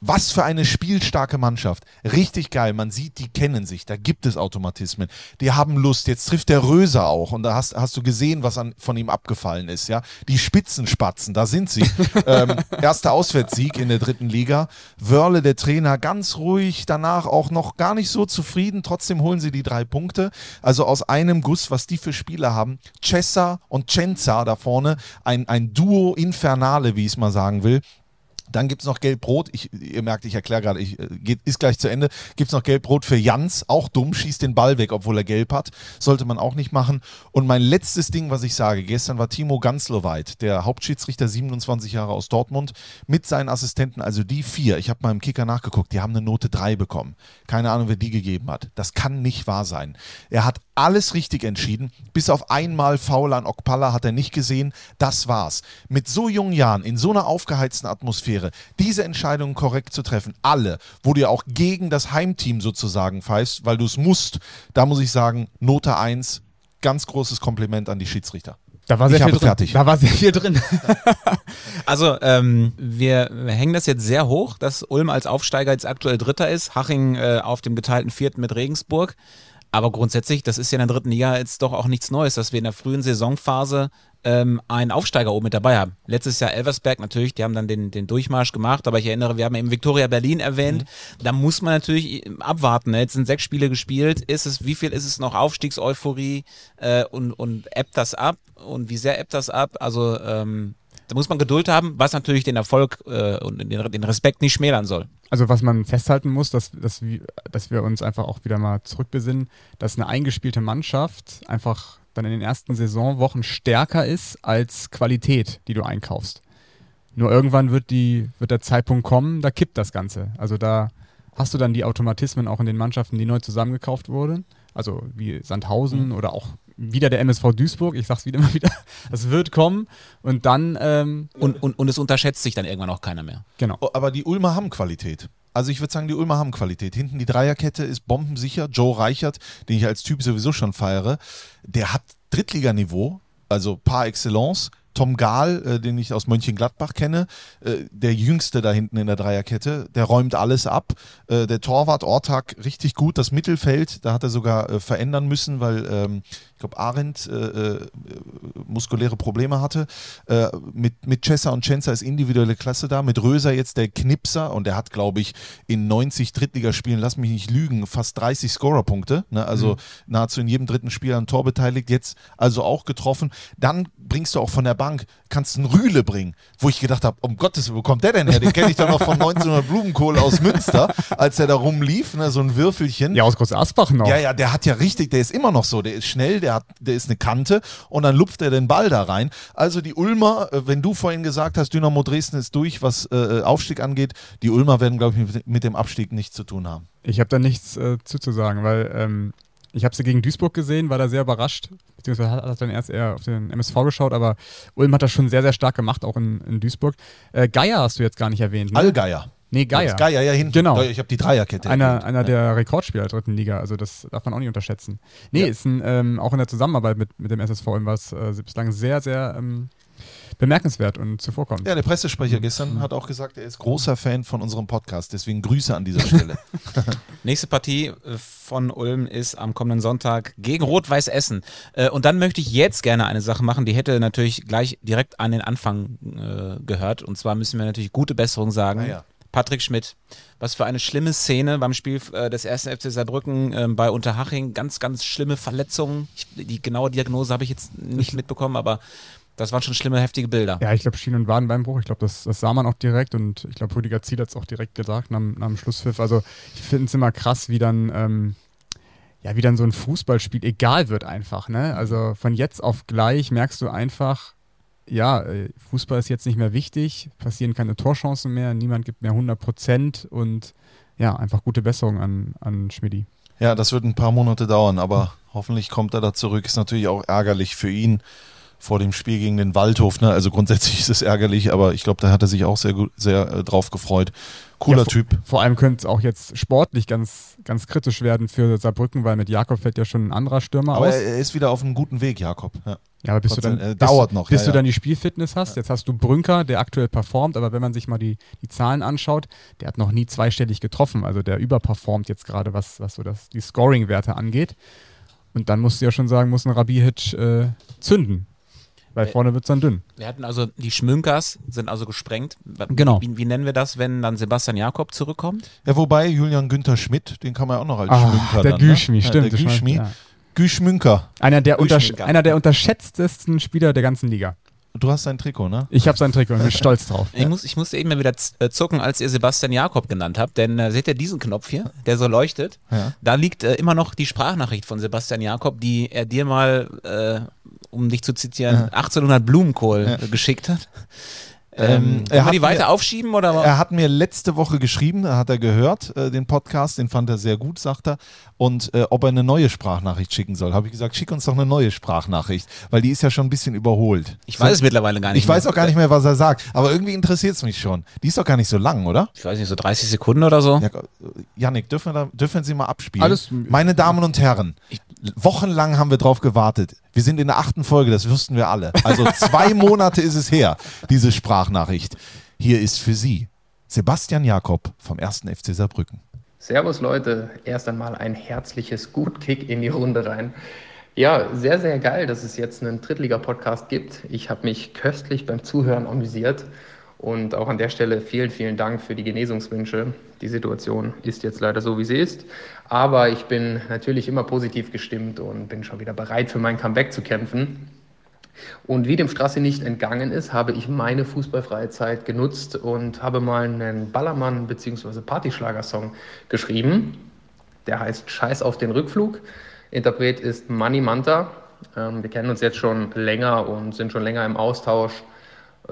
Was für eine spielstarke Mannschaft. Richtig geil. Man sieht, die kennen sich. Da gibt es Automatismen. Die haben Lust. Jetzt trifft der Röser auch. Und da hast, hast du gesehen, was an, von ihm abgefallen ist. Ja, Die Spitzenspatzen, da sind sie. ähm, erster Auswärtssieg in der dritten Liga. Wörle, der Trainer, ganz ruhig. Danach auch noch gar nicht so zufrieden. Trotzdem holen sie die drei Punkte. Also aus einem Guss, was die für Spieler haben. Cessa und Cenza da vorne. Ein, ein Duo Infernale, wie ich es mal sagen will. Dann gibt es noch Gelb-Rot. Ihr merkt, ich erkläre gerade, ich, äh, ist gleich zu Ende. Gibt es noch Gelb-Rot für Jans, auch dumm, schießt den Ball weg, obwohl er gelb hat. Sollte man auch nicht machen. Und mein letztes Ding, was ich sage, gestern war Timo Gansloweit, der Hauptschiedsrichter, 27 Jahre aus Dortmund, mit seinen Assistenten, also die vier. Ich habe mal im Kicker nachgeguckt, die haben eine Note 3 bekommen. Keine Ahnung, wer die gegeben hat. Das kann nicht wahr sein. Er hat alles richtig entschieden. Bis auf einmal Foul an Okpala hat er nicht gesehen. Das war's. Mit so jungen Jahren, in so einer aufgeheizten Atmosphäre, diese Entscheidungen korrekt zu treffen, alle, wo du ja auch gegen das Heimteam sozusagen pfeifst, weil du es musst, da muss ich sagen, Note 1, ganz großes Kompliment an die Schiedsrichter. Da war sehr Ich viel habe drin. fertig. Da war sehr viel drin. Also, ähm, wir hängen das jetzt sehr hoch, dass Ulm als Aufsteiger jetzt aktuell Dritter ist, Haching äh, auf dem geteilten Vierten mit Regensburg. Aber grundsätzlich, das ist ja in der dritten Liga jetzt doch auch nichts Neues, dass wir in der frühen Saisonphase ähm, einen Aufsteiger oben mit dabei haben. Letztes Jahr Elversberg natürlich, die haben dann den, den Durchmarsch gemacht, aber ich erinnere, wir haben eben Viktoria Berlin erwähnt. Da muss man natürlich abwarten. Ne? Jetzt sind sechs Spiele gespielt. Ist es, wie viel ist es noch Aufstiegseuphorie äh, und, und ebbt das ab? Und wie sehr ebbt das ab? Also ähm, da muss man Geduld haben, was natürlich den Erfolg äh, und den, den Respekt nicht schmälern soll. Also was man festhalten muss, dass, dass, wir, dass wir uns einfach auch wieder mal zurückbesinnen, dass eine eingespielte Mannschaft einfach dann in den ersten Saisonwochen stärker ist als Qualität, die du einkaufst. Nur irgendwann wird, die, wird der Zeitpunkt kommen, da kippt das Ganze. Also da hast du dann die Automatismen auch in den Mannschaften, die neu zusammengekauft wurden. Also wie Sandhausen oder auch wieder der MSV Duisburg. Ich sag's wieder immer wieder. Das wird kommen und dann, ähm, Und, und, und es unterschätzt sich dann irgendwann auch keiner mehr. genau. Oh, Aber die Ulmer haben Qualität. Also ich würde sagen, die Ulmer haben Qualität. Hinten die Dreierkette ist bombensicher. Joe Reichert, den ich als Typ sowieso schon feiere, der hat Drittliganiveau, also par excellence. Tom Gahl, äh, den ich aus Mönchengladbach kenne, äh, der jüngste da hinten in der Dreierkette, der räumt alles ab. Äh, der Torwart Ortag richtig gut, das Mittelfeld, da hat er sogar äh, verändern müssen, weil ähm, glaube Arendt äh, äh, muskuläre Probleme hatte. Äh, mit, mit Chessa und Chenza ist individuelle Klasse da, mit Röser jetzt der Knipser und der hat, glaube ich, in 90 Drittligaspielen, lass mich nicht lügen, fast 30 Scorerpunkte, ne? also nahezu in jedem dritten Spiel an Tor beteiligt, jetzt also auch getroffen. Dann bringst du auch von der Bank, kannst einen Rühle bringen, wo ich gedacht habe, um Gottes Willen, wo kommt der denn her? Den kenne ich dann noch von 1900 Blumenkohl aus Münster, als er da rumlief, ne? so ein Würfelchen. Ja, aus Groß Asbach noch. Ja, ja, der hat ja richtig, der ist immer noch so, der ist schnell, der hat, der ist eine Kante und dann lupft er den Ball da rein. Also die Ulmer, äh, wenn du vorhin gesagt hast, Dynamo Dresden ist durch, was äh, Aufstieg angeht, die Ulmer werden, glaube ich, mit, mit dem Abstieg nichts zu tun haben. Ich habe da nichts äh, zuzusagen, weil ähm, ich habe sie gegen Duisburg gesehen, war da sehr überrascht, beziehungsweise hat, hat dann erst eher auf den MSV geschaut, aber Ulm hat das schon sehr, sehr stark gemacht, auch in, in Duisburg. Äh, Geier hast du jetzt gar nicht erwähnt. Ne? Allgeier. Nee, Geier. Geier, ja, hinten. Genau. Ich habe die Dreierkette. Einer, einer der Rekordspieler der dritten Liga, also das darf man auch nicht unterschätzen. Nee, Ja. ist ein, ähm, auch in der Zusammenarbeit mit, mit dem SSV Ulm was äh, bislang sehr, sehr ähm, bemerkenswert und zuvorkommend. Ja, der Pressesprecher gestern hat auch gesagt, er ist großer Fan von unserem Podcast. Deswegen Grüße an dieser Stelle. Nächste Partie äh, von Ulm ist am kommenden Sonntag gegen Rot-Weiß Essen. Äh, Und dann möchte ich jetzt gerne eine Sache machen, die hätte natürlich gleich direkt an den Anfang äh, gehört. Und zwar müssen wir natürlich gute Besserung sagen. Ah ja. Patrick Schmidt, was für eine schlimme Szene beim Spiel äh, des 1. FC Saarbrücken ähm, bei Unterhaching. Ganz, ganz schlimme Verletzungen. Ich, die genaue Diagnose habe ich jetzt nicht mitbekommen, aber das waren schon schlimme, heftige Bilder. Ja, ich glaube, Schien- und Wadenbeinbruch, ich glaube, das, das sah man auch direkt und ich glaube, Rüdiger Ziel hat es auch direkt gesagt nach, dem- nach dem Schlusspfiff. Also ich finde es immer krass, wie dann, ähm, ja, wie dann so ein Fußballspiel egal wird einfach, ne? Also von jetzt auf gleich merkst du einfach, ja, äh, Fußball ist jetzt nicht mehr wichtig, passieren keine Torchancen mehr, niemand gibt mehr 100 Prozent und ja, einfach gute Besserung an, an Schmidti. Ja, das wird ein paar Monate dauern, aber hoffentlich kommt er da zurück. Ist natürlich auch ärgerlich für ihn vor dem Spiel gegen den Waldhof. Ne? Also grundsätzlich ist es ärgerlich, aber ich glaube, da hat er sich auch sehr sehr äh, drauf gefreut. Cooler Ja, vor- Typ. Vor allem könnte es auch jetzt sportlich ganz, ganz kritisch werden für Saarbrücken, weil mit Jakob fällt ja schon ein anderer Stürmer Aber aus. er, er ist wieder auf einem guten Weg, Jakob. Ja. Ja, aber bis du Trotzdem, dann äh, bis, dauert noch, bis ja, du dann die Spielfitness hast. Jetzt hast du Brünker, der aktuell performt, aber wenn man sich mal die, die Zahlen anschaut, der hat noch nie zweistellig getroffen. Also der überperformt jetzt gerade, was, was so das, die Scoring-Werte angeht. Und dann musst du ja schon sagen, muss ein Rabihic äh, zünden. Weil Äh, vorne wird es dann dünn. Wir hatten also die Schmünkers sind also gesprengt. Genau. Wie, wie nennen wir das, wenn dann Sebastian Jakob zurückkommt? ja, wobei Julian Günther Schmidt, den kann man ja auch noch als Ah, Schmünker der dann, Güschmi, ne? stimmt. Ja, der Güschmi. ja. Güschmünker. Einer, der untersch Güschmi, einer der unterschätztesten Spieler der ganzen Liga. Du hast sein Trikot, ne? Ich habe sein Trikot und bin stolz drauf. Ich, muss, ich musste eben mal wieder äh, zucken, als ihr Sebastian Jakob genannt habt, denn äh, seht ihr diesen Knopf hier, der so leuchtet? Ja. Da liegt äh, immer noch die Sprachnachricht von Sebastian Jakob, die er dir mal, äh, um dich zu zitieren, 1800 Blumenkohl äh, geschickt hat. Ähm, Ähm, er hat die weiter mir- aufschieben oder? Er hat mir letzte Woche geschrieben, da hat er gehört, äh, den Podcast, den fand er sehr gut, sagt er. Und äh, ob er eine neue Sprachnachricht schicken soll, habe ich gesagt, schick uns doch eine neue Sprachnachricht, weil die ist ja schon ein bisschen überholt. ich weiß es mittlerweile gar nicht Ich weiß mehr. auch gar nicht mehr, was er sagt, aber irgendwie interessiert es mich schon. Die ist doch gar nicht so lang, oder? Ich weiß nicht, so 30 Sekunden oder so? Ja, Yannick, dürfen wir, da, dürfen Sie mal abspielen? Alles- Meine Damen und Herren, wochenlang haben wir drauf gewartet. Wir sind in der achten Folge, das wussten wir alle. Also zwei Monate ist es her, diese Sprachnachricht. Hier ist für Sie Sebastian Jakob vom 1. FC Saarbrücken. Servus Leute, erst einmal ein herzliches Gutkick in die Runde rein. Ja, sehr, sehr geil, dass es jetzt einen Drittliga-Podcast gibt. Ich habe mich köstlich beim Zuhören amüsiert und auch an der Stelle vielen, vielen Dank für die Genesungswünsche. Die Situation ist jetzt leider so, wie sie ist, aber ich bin natürlich immer positiv gestimmt und bin schon wieder bereit für mein Comeback zu kämpfen. Und wie dem Straße nicht entgangen ist, habe ich meine fußballfreie Zeit genutzt und habe mal einen Ballermann- bzw. Partyschlagersong geschrieben. Der heißt Scheiß auf den Rückflug. Interpret ist Money Manta. Ähm, wir kennen uns jetzt schon länger und sind schon länger im Austausch,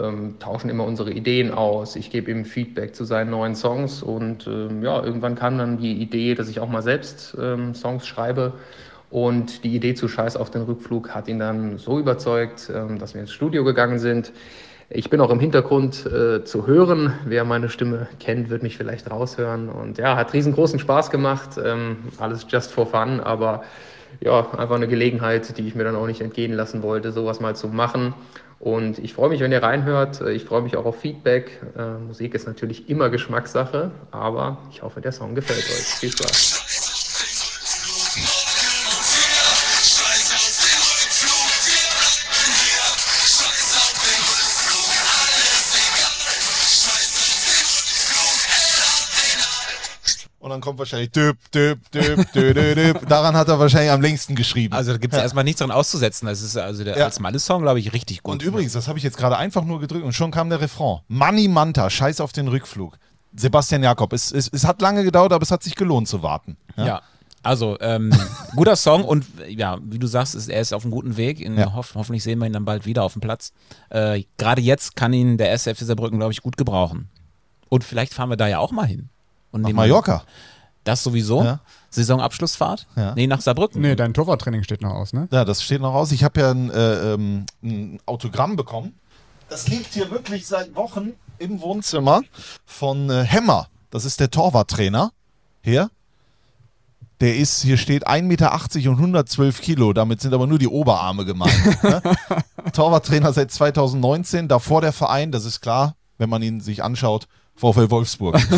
ähm, tauschen immer unsere Ideen aus. Ich gebe ihm Feedback zu seinen neuen Songs und ähm, ja, irgendwann kam dann die Idee, dass ich auch mal selbst ähm, Songs schreibe. Und die Idee zu Scheiß auf den Rückflug hat ihn dann so überzeugt, ähm, dass wir ins Studio gegangen sind. Ich bin auch im Hintergrund äh, zu hören. Wer meine Stimme kennt, wird mich vielleicht raushören. Und ja, hat riesengroßen Spaß gemacht. Ähm, alles just for fun, aber ja, einfach eine Gelegenheit, die ich mir dann auch nicht entgehen lassen wollte, sowas mal zu machen. Und ich freue mich, wenn ihr reinhört. Ich freue mich auch auf Feedback. Äh, Musik ist natürlich immer Geschmackssache, aber ich hoffe, der Song gefällt euch. Viel Spaß. Und dann kommt wahrscheinlich düb, düb, düb, düb, düb. Daran hat er wahrscheinlich am längsten geschrieben. Also da gibt es ja. erstmal nichts dran auszusetzen. Das ist also der Ja. als Mannes-Song, glaube ich, richtig gut. Und übrigens, das habe ich jetzt gerade einfach nur gedrückt und schon kam der Refrain. Money Manta, scheiß auf den Rückflug. Sebastian Jakob. Es, es, es hat lange gedauert, aber es hat sich gelohnt zu warten. Ja. Also, ähm, guter Song und ja, wie du sagst, ist, er ist auf einem guten Weg. In, Ja. hoff, hoffentlich sehen wir ihn dann bald wieder auf dem Platz. Äh, Gerade jetzt kann ihn der SFC Saarbrücken, glaube ich, gut gebrauchen. Und vielleicht fahren wir da ja auch mal hin. Und Nach Mallorca. Das sowieso. Ja. Saisonabschlussfahrt? Ja. Nee, nach Saarbrücken. Nee, dein Torwarttraining steht noch aus, ne? Ja, das steht noch aus. Ich habe ja ein, äh, ähm, ein Autogramm bekommen. Das liegt hier wirklich seit Wochen im Wohnzimmer von äh, Hemmer. Das ist der Torwarttrainer. Hier. Der ist, hier steht 1,80 Meter und 112 Kilo. Damit sind aber nur die Oberarme gemeint. ne? Torwarttrainer seit 2019. Davor der Verein, das ist klar, wenn man ihn sich anschaut, VfL Wolfsburg.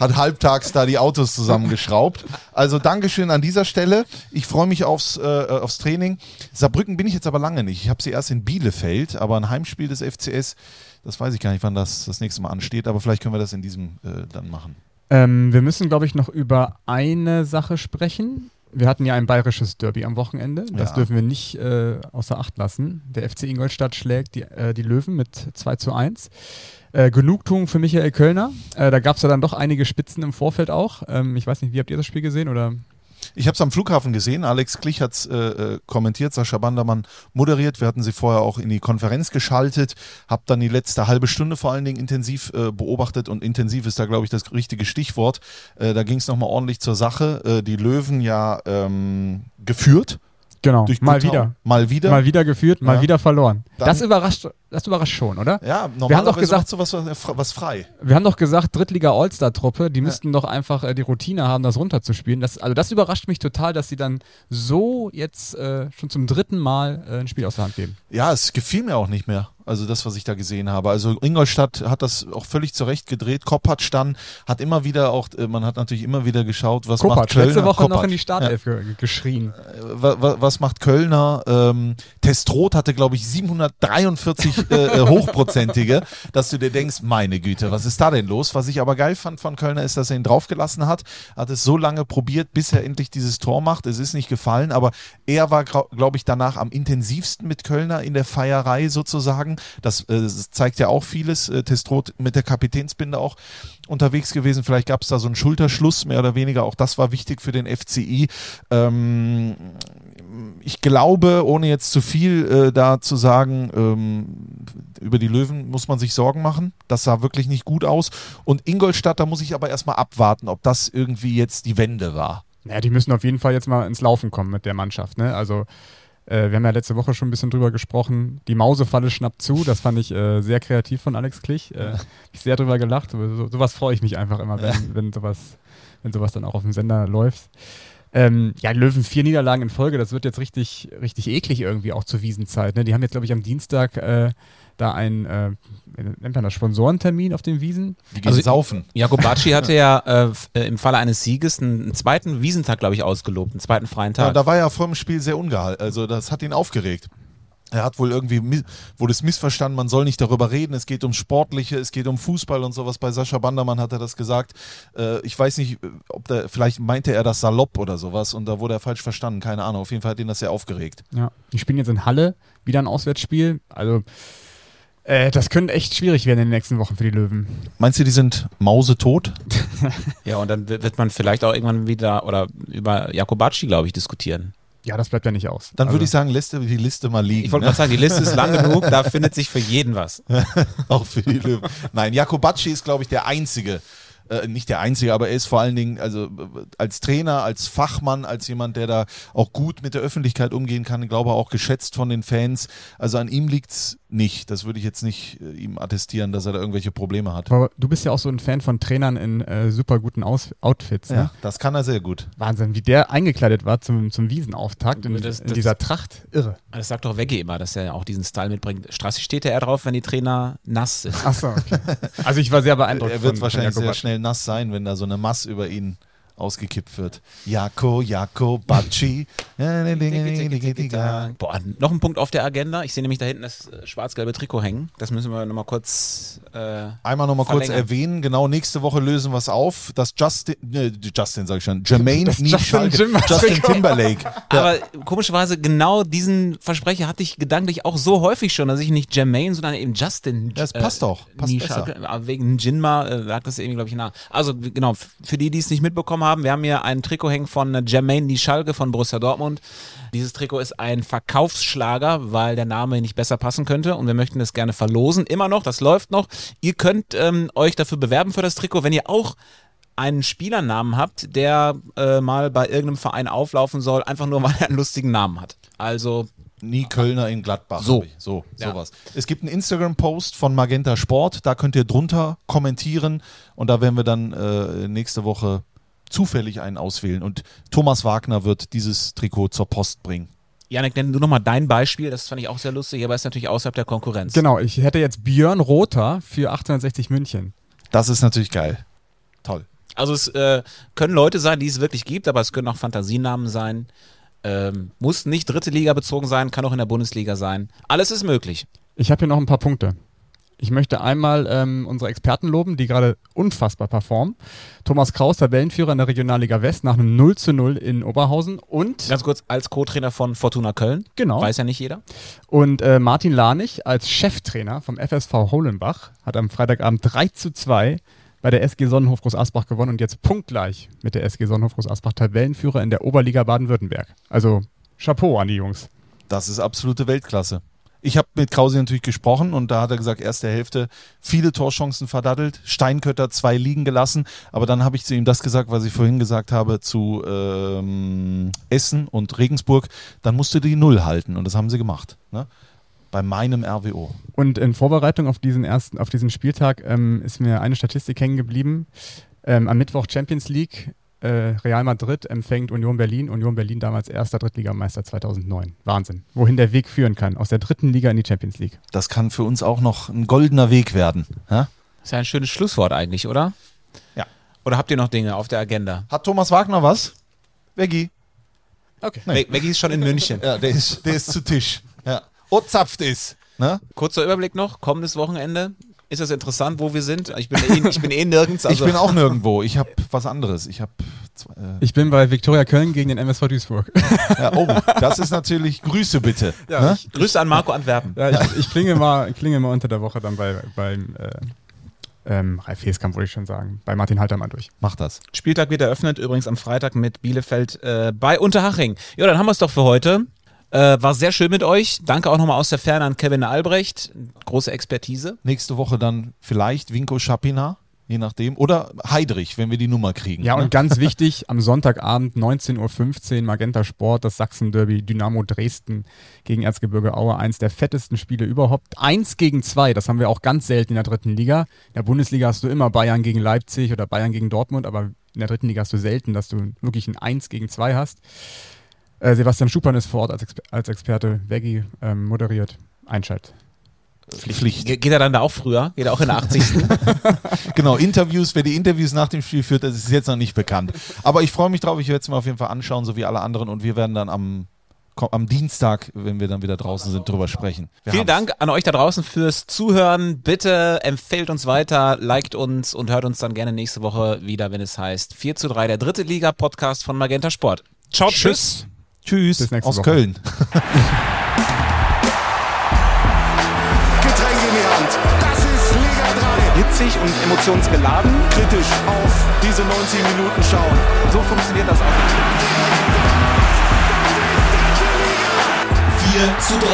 hat halbtags da die Autos zusammengeschraubt. Also Dankeschön an dieser Stelle. Ich freue mich aufs, äh, aufs Training. Saarbrücken bin ich jetzt aber lange nicht. Ich habe sie erst in Bielefeld, aber ein Heimspiel des FCS, das weiß ich gar nicht, wann das das nächste Mal ansteht, aber vielleicht können wir das in diesem äh, dann machen. Ähm, wir müssen, glaube ich, noch über eine Sache sprechen. Wir hatten ja ein bayerisches Derby am Wochenende. Das Ja. dürfen wir nicht äh, außer Acht lassen. Der FC Ingolstadt schlägt die, äh, die Löwen mit 2 zu 1. Äh, Genugtuung für Michael Kölner. Äh, da gab es ja dann doch einige Spitzen im Vorfeld auch. Ähm, ich weiß nicht, wie habt ihr das Spiel gesehen? Oder? Ich habe es am Flughafen gesehen. Alex Klich hat es äh, äh, kommentiert, Sascha Bandermann moderiert. Wir hatten sie vorher auch in die Konferenz geschaltet. Hab dann die letzte halbe Stunde vor allen Dingen intensiv äh, beobachtet und intensiv ist da, glaube ich, das richtige Stichwort. Äh, da ging es nochmal ordentlich zur Sache. Äh, die Löwen ja ähm, geführt. Genau, Durch mal Gutau. wieder. Mal wieder. Mal wieder geführt, mal Ja. wieder verloren. Dann- das überrascht, das überrascht schon, oder? ja, Wir haben normalerweise doch gesagt- macht sowas was, was frei. Wir haben doch gesagt, Drittliga-All-Star-Truppe, die müssten doch einfach äh, die Routine haben, das runterzuspielen. Das, also das überrascht mich total, dass sie dann so jetzt äh, schon zum dritten Mal äh, ein Spiel aus der Hand geben. Ja, es gefiel mir auch nicht mehr. Also das, was ich da gesehen habe. Also Ingolstadt hat das auch völlig zurecht gedreht. Koppatsch dann hat immer wieder auch, äh, man hat natürlich immer wieder geschaut, was macht Kopacz, Kölner. letzte Woche noch Kopacz. in die Startelf ge geschrien. wa- wa- was macht Kölner? Ähm, Testrot hatte, glaube ich, 743 äh, äh, hochprozentige, dass du dir denkst, meine Güte, was ist da denn los? Was ich aber geil fand von Kölner ist, dass er ihn draufgelassen hat, hat es so lange probiert, bis er endlich dieses Tor macht. Es ist nicht gefallen, aber er war, glaube ich, danach am intensivsten mit Kölner in der Feierei sozusagen. Das, äh, zeigt ja auch vieles. Äh, Testrot mit der Kapitänsbinde auch unterwegs gewesen. Vielleicht gab es da so einen Schulterschluss, mehr oder weniger. Auch das war wichtig für den FCI. Ähm, ich glaube, ohne jetzt zu viel äh, da zu sagen, ähm, über die Löwen muss man sich Sorgen machen. Das sah wirklich nicht gut aus. Und Ingolstadt, da muss ich aber erstmal abwarten, ob das irgendwie jetzt die Wende war. Naja, die müssen auf jeden Fall jetzt mal ins Laufen kommen mit der Mannschaft. Ne? Also äh, wir haben ja letzte Woche schon ein bisschen drüber gesprochen. Die Mausefalle schnappt zu. Das fand ich äh, sehr kreativ von Alex Klich. Äh, hab ich sehr drüber gelacht. So, so, sowas freue ich mich einfach immer, wenn, wenn, sowas, wenn sowas dann auch auf dem Sender läuft. Ähm, ja, Löwen vier Niederlagen in Folge, das wird jetzt richtig, richtig eklig irgendwie auch zur Wiesenzeit. Ne? Die haben jetzt, glaube ich, am Dienstag äh, da einen, äh, nennt man das, Sponsorentermin auf den Wiesen. Die gehen Also- saufen. Jakobacci hatte ja äh, äh, im Falle eines Sieges einen, einen zweiten Wiesentag, glaube ich, ausgelobt, einen zweiten freien Ja, Tag. da war er vor dem Spiel sehr ungehalten. Also das hat ihn aufgeregt. Er hat wohl irgendwie, wurde es missverstanden, man soll nicht darüber reden, es geht um Sportliche, es geht um Fußball und sowas. Bei Sascha Bandermann hat er das gesagt. Äh, ich weiß nicht, ob der, vielleicht meinte er das salopp oder sowas und da wurde er falsch verstanden, keine Ahnung. Auf jeden Fall hat ihn das sehr aufgeregt. Ja, die spielen jetzt in Halle, wieder ein Auswärtsspiel. Also, äh, das könnte echt schwierig werden in den nächsten Wochen für die Löwen. Meinst du, die sind mausetot? ja, und dann wird wird man vielleicht auch irgendwann wieder oder über Jakobacci, glaube ich, diskutieren. Ja, das bleibt ja nicht aus. Dann Also, würde ich sagen, lässt du die Liste mal liegen. Ich wollte ne? gerade sagen, die Liste ist lang genug, da findet sich für jeden was. Auch für die Löwen. Nein, Jakobacci ist, glaube ich, der Einzige, Äh, nicht der Einzige, aber er ist vor allen Dingen, also als Trainer, als Fachmann, als jemand, der da auch gut mit der Öffentlichkeit umgehen kann, glaube auch geschätzt von den Fans. Also an ihm liegt's nicht. Das würde ich jetzt nicht äh, ihm attestieren, dass er da irgendwelche Probleme hat. Aber du bist ja auch so ein Fan von Trainern in äh, super guten Aus Outfits. Ne? Ja, das kann er sehr gut. Wahnsinn, wie der eingekleidet war zum, zum Wiesenauftakt in, Das- in das- dieser Tracht. Irre. Das sagt doch Wegge immer, dass er auch diesen Style mitbringt. Strassi steht ja eher drauf, wenn die Trainer nass sind. Achso, okay. Also ich war sehr beeindruckt. Er wird wahrscheinlich sehr schnell nass sein, wenn da so eine Mass über ihn ausgekippt wird. Jako, Jako, Bacci. Boah, noch ein Punkt auf der Agenda. Ich sehe nämlich da hinten das äh, schwarz-gelbe Trikot hängen. Das müssen wir nochmal kurz. Äh, Einmal nochmal kurz erwähnen, genau, nächste Woche lösen wir es auf, dass Justin, ne, Justin sag ich schon, Jermaine, Das Justin Justin. Timberlake. Aber komischerweise, genau diesen Versprecher hatte ich gedanklich auch so häufig schon, dass ich nicht Jermaine, sondern eben Justin. Ja, es passt auch. Passt aber wegen Jinma äh, lag das irgendwie, glaube ich, nach. Also, genau, für die, die es nicht mitbekommen haben, wir haben hier ein Trikot hängen von Jermaine Nischalke von Borussia Dortmund. Dieses Trikot ist ein Verkaufsschlager, weil der Name nicht besser passen könnte und wir möchten es gerne verlosen. Immer noch, das läuft noch. Ihr könnt ähm, euch dafür bewerben für das Trikot, wenn ihr auch einen Spielernamen habt, der äh, mal bei irgendeinem Verein auflaufen soll, einfach nur, weil er einen lustigen Namen hat. Also, Nie Kölner in Gladbach. So. so, Ja. sowas. Es gibt einen Instagram-Post von Magenta Sport, da könnt ihr drunter kommentieren und da werden wir dann äh, nächste Woche zufällig einen auswählen und Thomas Wagner wird dieses Trikot zur Post bringen. Janik, nenn du nochmal dein Beispiel, das fand ich auch sehr lustig, aber ist natürlich außerhalb der Konkurrenz. Genau, ich hätte jetzt Björn Rother für 1860 München. Das ist natürlich geil. Toll. Also es äh, können Leute sein, die es wirklich gibt, aber es können auch Fantasienamen sein. Ähm, muss nicht dritte Liga bezogen sein, kann auch in der Bundesliga sein. Alles ist möglich. Ich habe hier noch ein paar Punkte. Ich möchte einmal ähm, unsere Experten loben, die gerade unfassbar performen. Thomas Kraus, Tabellenführer in der Regionalliga West nach einem 0 zu 0 in Oberhausen und, Ganz kurz, als Co-Trainer von Fortuna Köln. genau, Weiß ja nicht jeder. und äh, Martin Lanich als Cheftrainer vom FSV Holenbach hat am Freitagabend 3 zu 2 bei der SG Sonnenhof Groß Asbach gewonnen und jetzt punktgleich mit der SG Sonnenhof Groß Asbach Tabellenführer in der Oberliga Baden-Württemberg. Also Chapeau an die Jungs. Das ist absolute Weltklasse. Ich habe mit Krause natürlich gesprochen und da hat er gesagt, erste Hälfte viele Torchancen verdattelt, Steinkötter zwei liegen gelassen, aber dann habe ich zu ihm das gesagt, was ich vorhin gesagt habe zu ähm, Essen und Regensburg, dann musst du die Null halten und das haben sie gemacht. Ne? Bei meinem RWO. Und in Vorbereitung auf diesen ersten, auf diesen Spieltag ähm, ist mir eine Statistik hängen geblieben. Ähm, am Mittwoch Champions League, Real Madrid empfängt Union Berlin. Union Berlin damals erster Drittligameister 2009. Wahnsinn. Wohin der Weg führen kann. Aus der dritten Liga in die Champions League. Das kann für uns auch noch ein goldener Weg werden. Ja? Ist ja ein schönes Schlusswort eigentlich, oder? Ja. Oder habt ihr noch Dinge auf der Agenda? Hat Thomas Wagner was? Veggie. Okay. Nee. Maggie ist schon in München. Ja, der ist, der ist zu Tisch. Ja. Und zapft ist. Ne? Kurzer Überblick noch, kommendes Wochenende. Ist das interessant, wo wir sind? Ich bin eh, ich bin eh nirgends. Also ich bin auch nirgendwo. Ich habe was anderes. Ich habe. Äh, Ich bin bei Viktoria Köln gegen den MSV Duisburg. ja, oh, das ist natürlich Grüße bitte. Ja, ne? Grüße an Marco Antwerpen. Ja, ich, ich klinge mal, klinge mal unter der Woche dann bei, beim äh, ähm, Ralf Heskamp, wollte ich schon sagen. Bei Martin Halter mal durch. Mach das. Spieltag wird eröffnet, übrigens am Freitag mit Bielefeld äh, bei Unterhaching. Ja, dann haben wir es doch für heute. Äh, war sehr schön mit euch. Danke auch nochmal aus der Ferne an Kevin Albrecht. Große Expertise. Nächste Woche dann vielleicht Winko Schapina, je nachdem. Oder Heidrich, wenn wir die Nummer kriegen. Ja, ne? und ganz wichtig, am Sonntagabend 19.15 Uhr Magenta Sport, das Sachsen-Derby Dynamo Dresden gegen Erzgebirge Aue. Eins der fettesten Spiele überhaupt. Eins gegen zwei, das haben wir auch ganz selten in der dritten Liga. In der Bundesliga hast du immer Bayern gegen Leipzig oder Bayern gegen Dortmund, aber in der dritten Liga hast du selten, dass du wirklich ein Eins gegen zwei hast. Äh, Sebastian Schuppan ist vor Ort als, Exper als Experte. Veggie ähm, moderiert. Einschalt. Pflicht. Ge geht er dann da auch früher? Geht er auch in der 80. Genau, Interviews, wer die Interviews nach dem Spiel führt, das ist jetzt noch nicht bekannt. Aber ich freue mich drauf, ich werde es mir auf jeden Fall anschauen, so wie alle anderen. Und wir werden dann am, am Dienstag, wenn wir dann wieder draußen sind, drüber sprechen. Wir Vielen haben's. Dank an euch da draußen fürs Zuhören. Bitte empfehlt uns weiter, liked uns und hört uns dann gerne nächste Woche wieder, wenn es heißt 4 zu 3, der dritte Liga-Podcast von Magenta Sport. Ciao, tschüss. Tschüss Bis nächste aus Woche. Köln. Getränk in die Hand. Das ist Liga 3. hitzig und emotionsgeladen. Kritisch auf diese 90 Minuten schauen. So funktioniert das auch. 4 zu 3,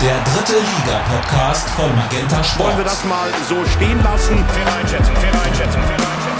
der dritte Liga-Podcast von Magenta Wollen wir Sport. das mal so stehen lassen? Fair Einschätzung, fair Einschätzung, fair Einschätzung.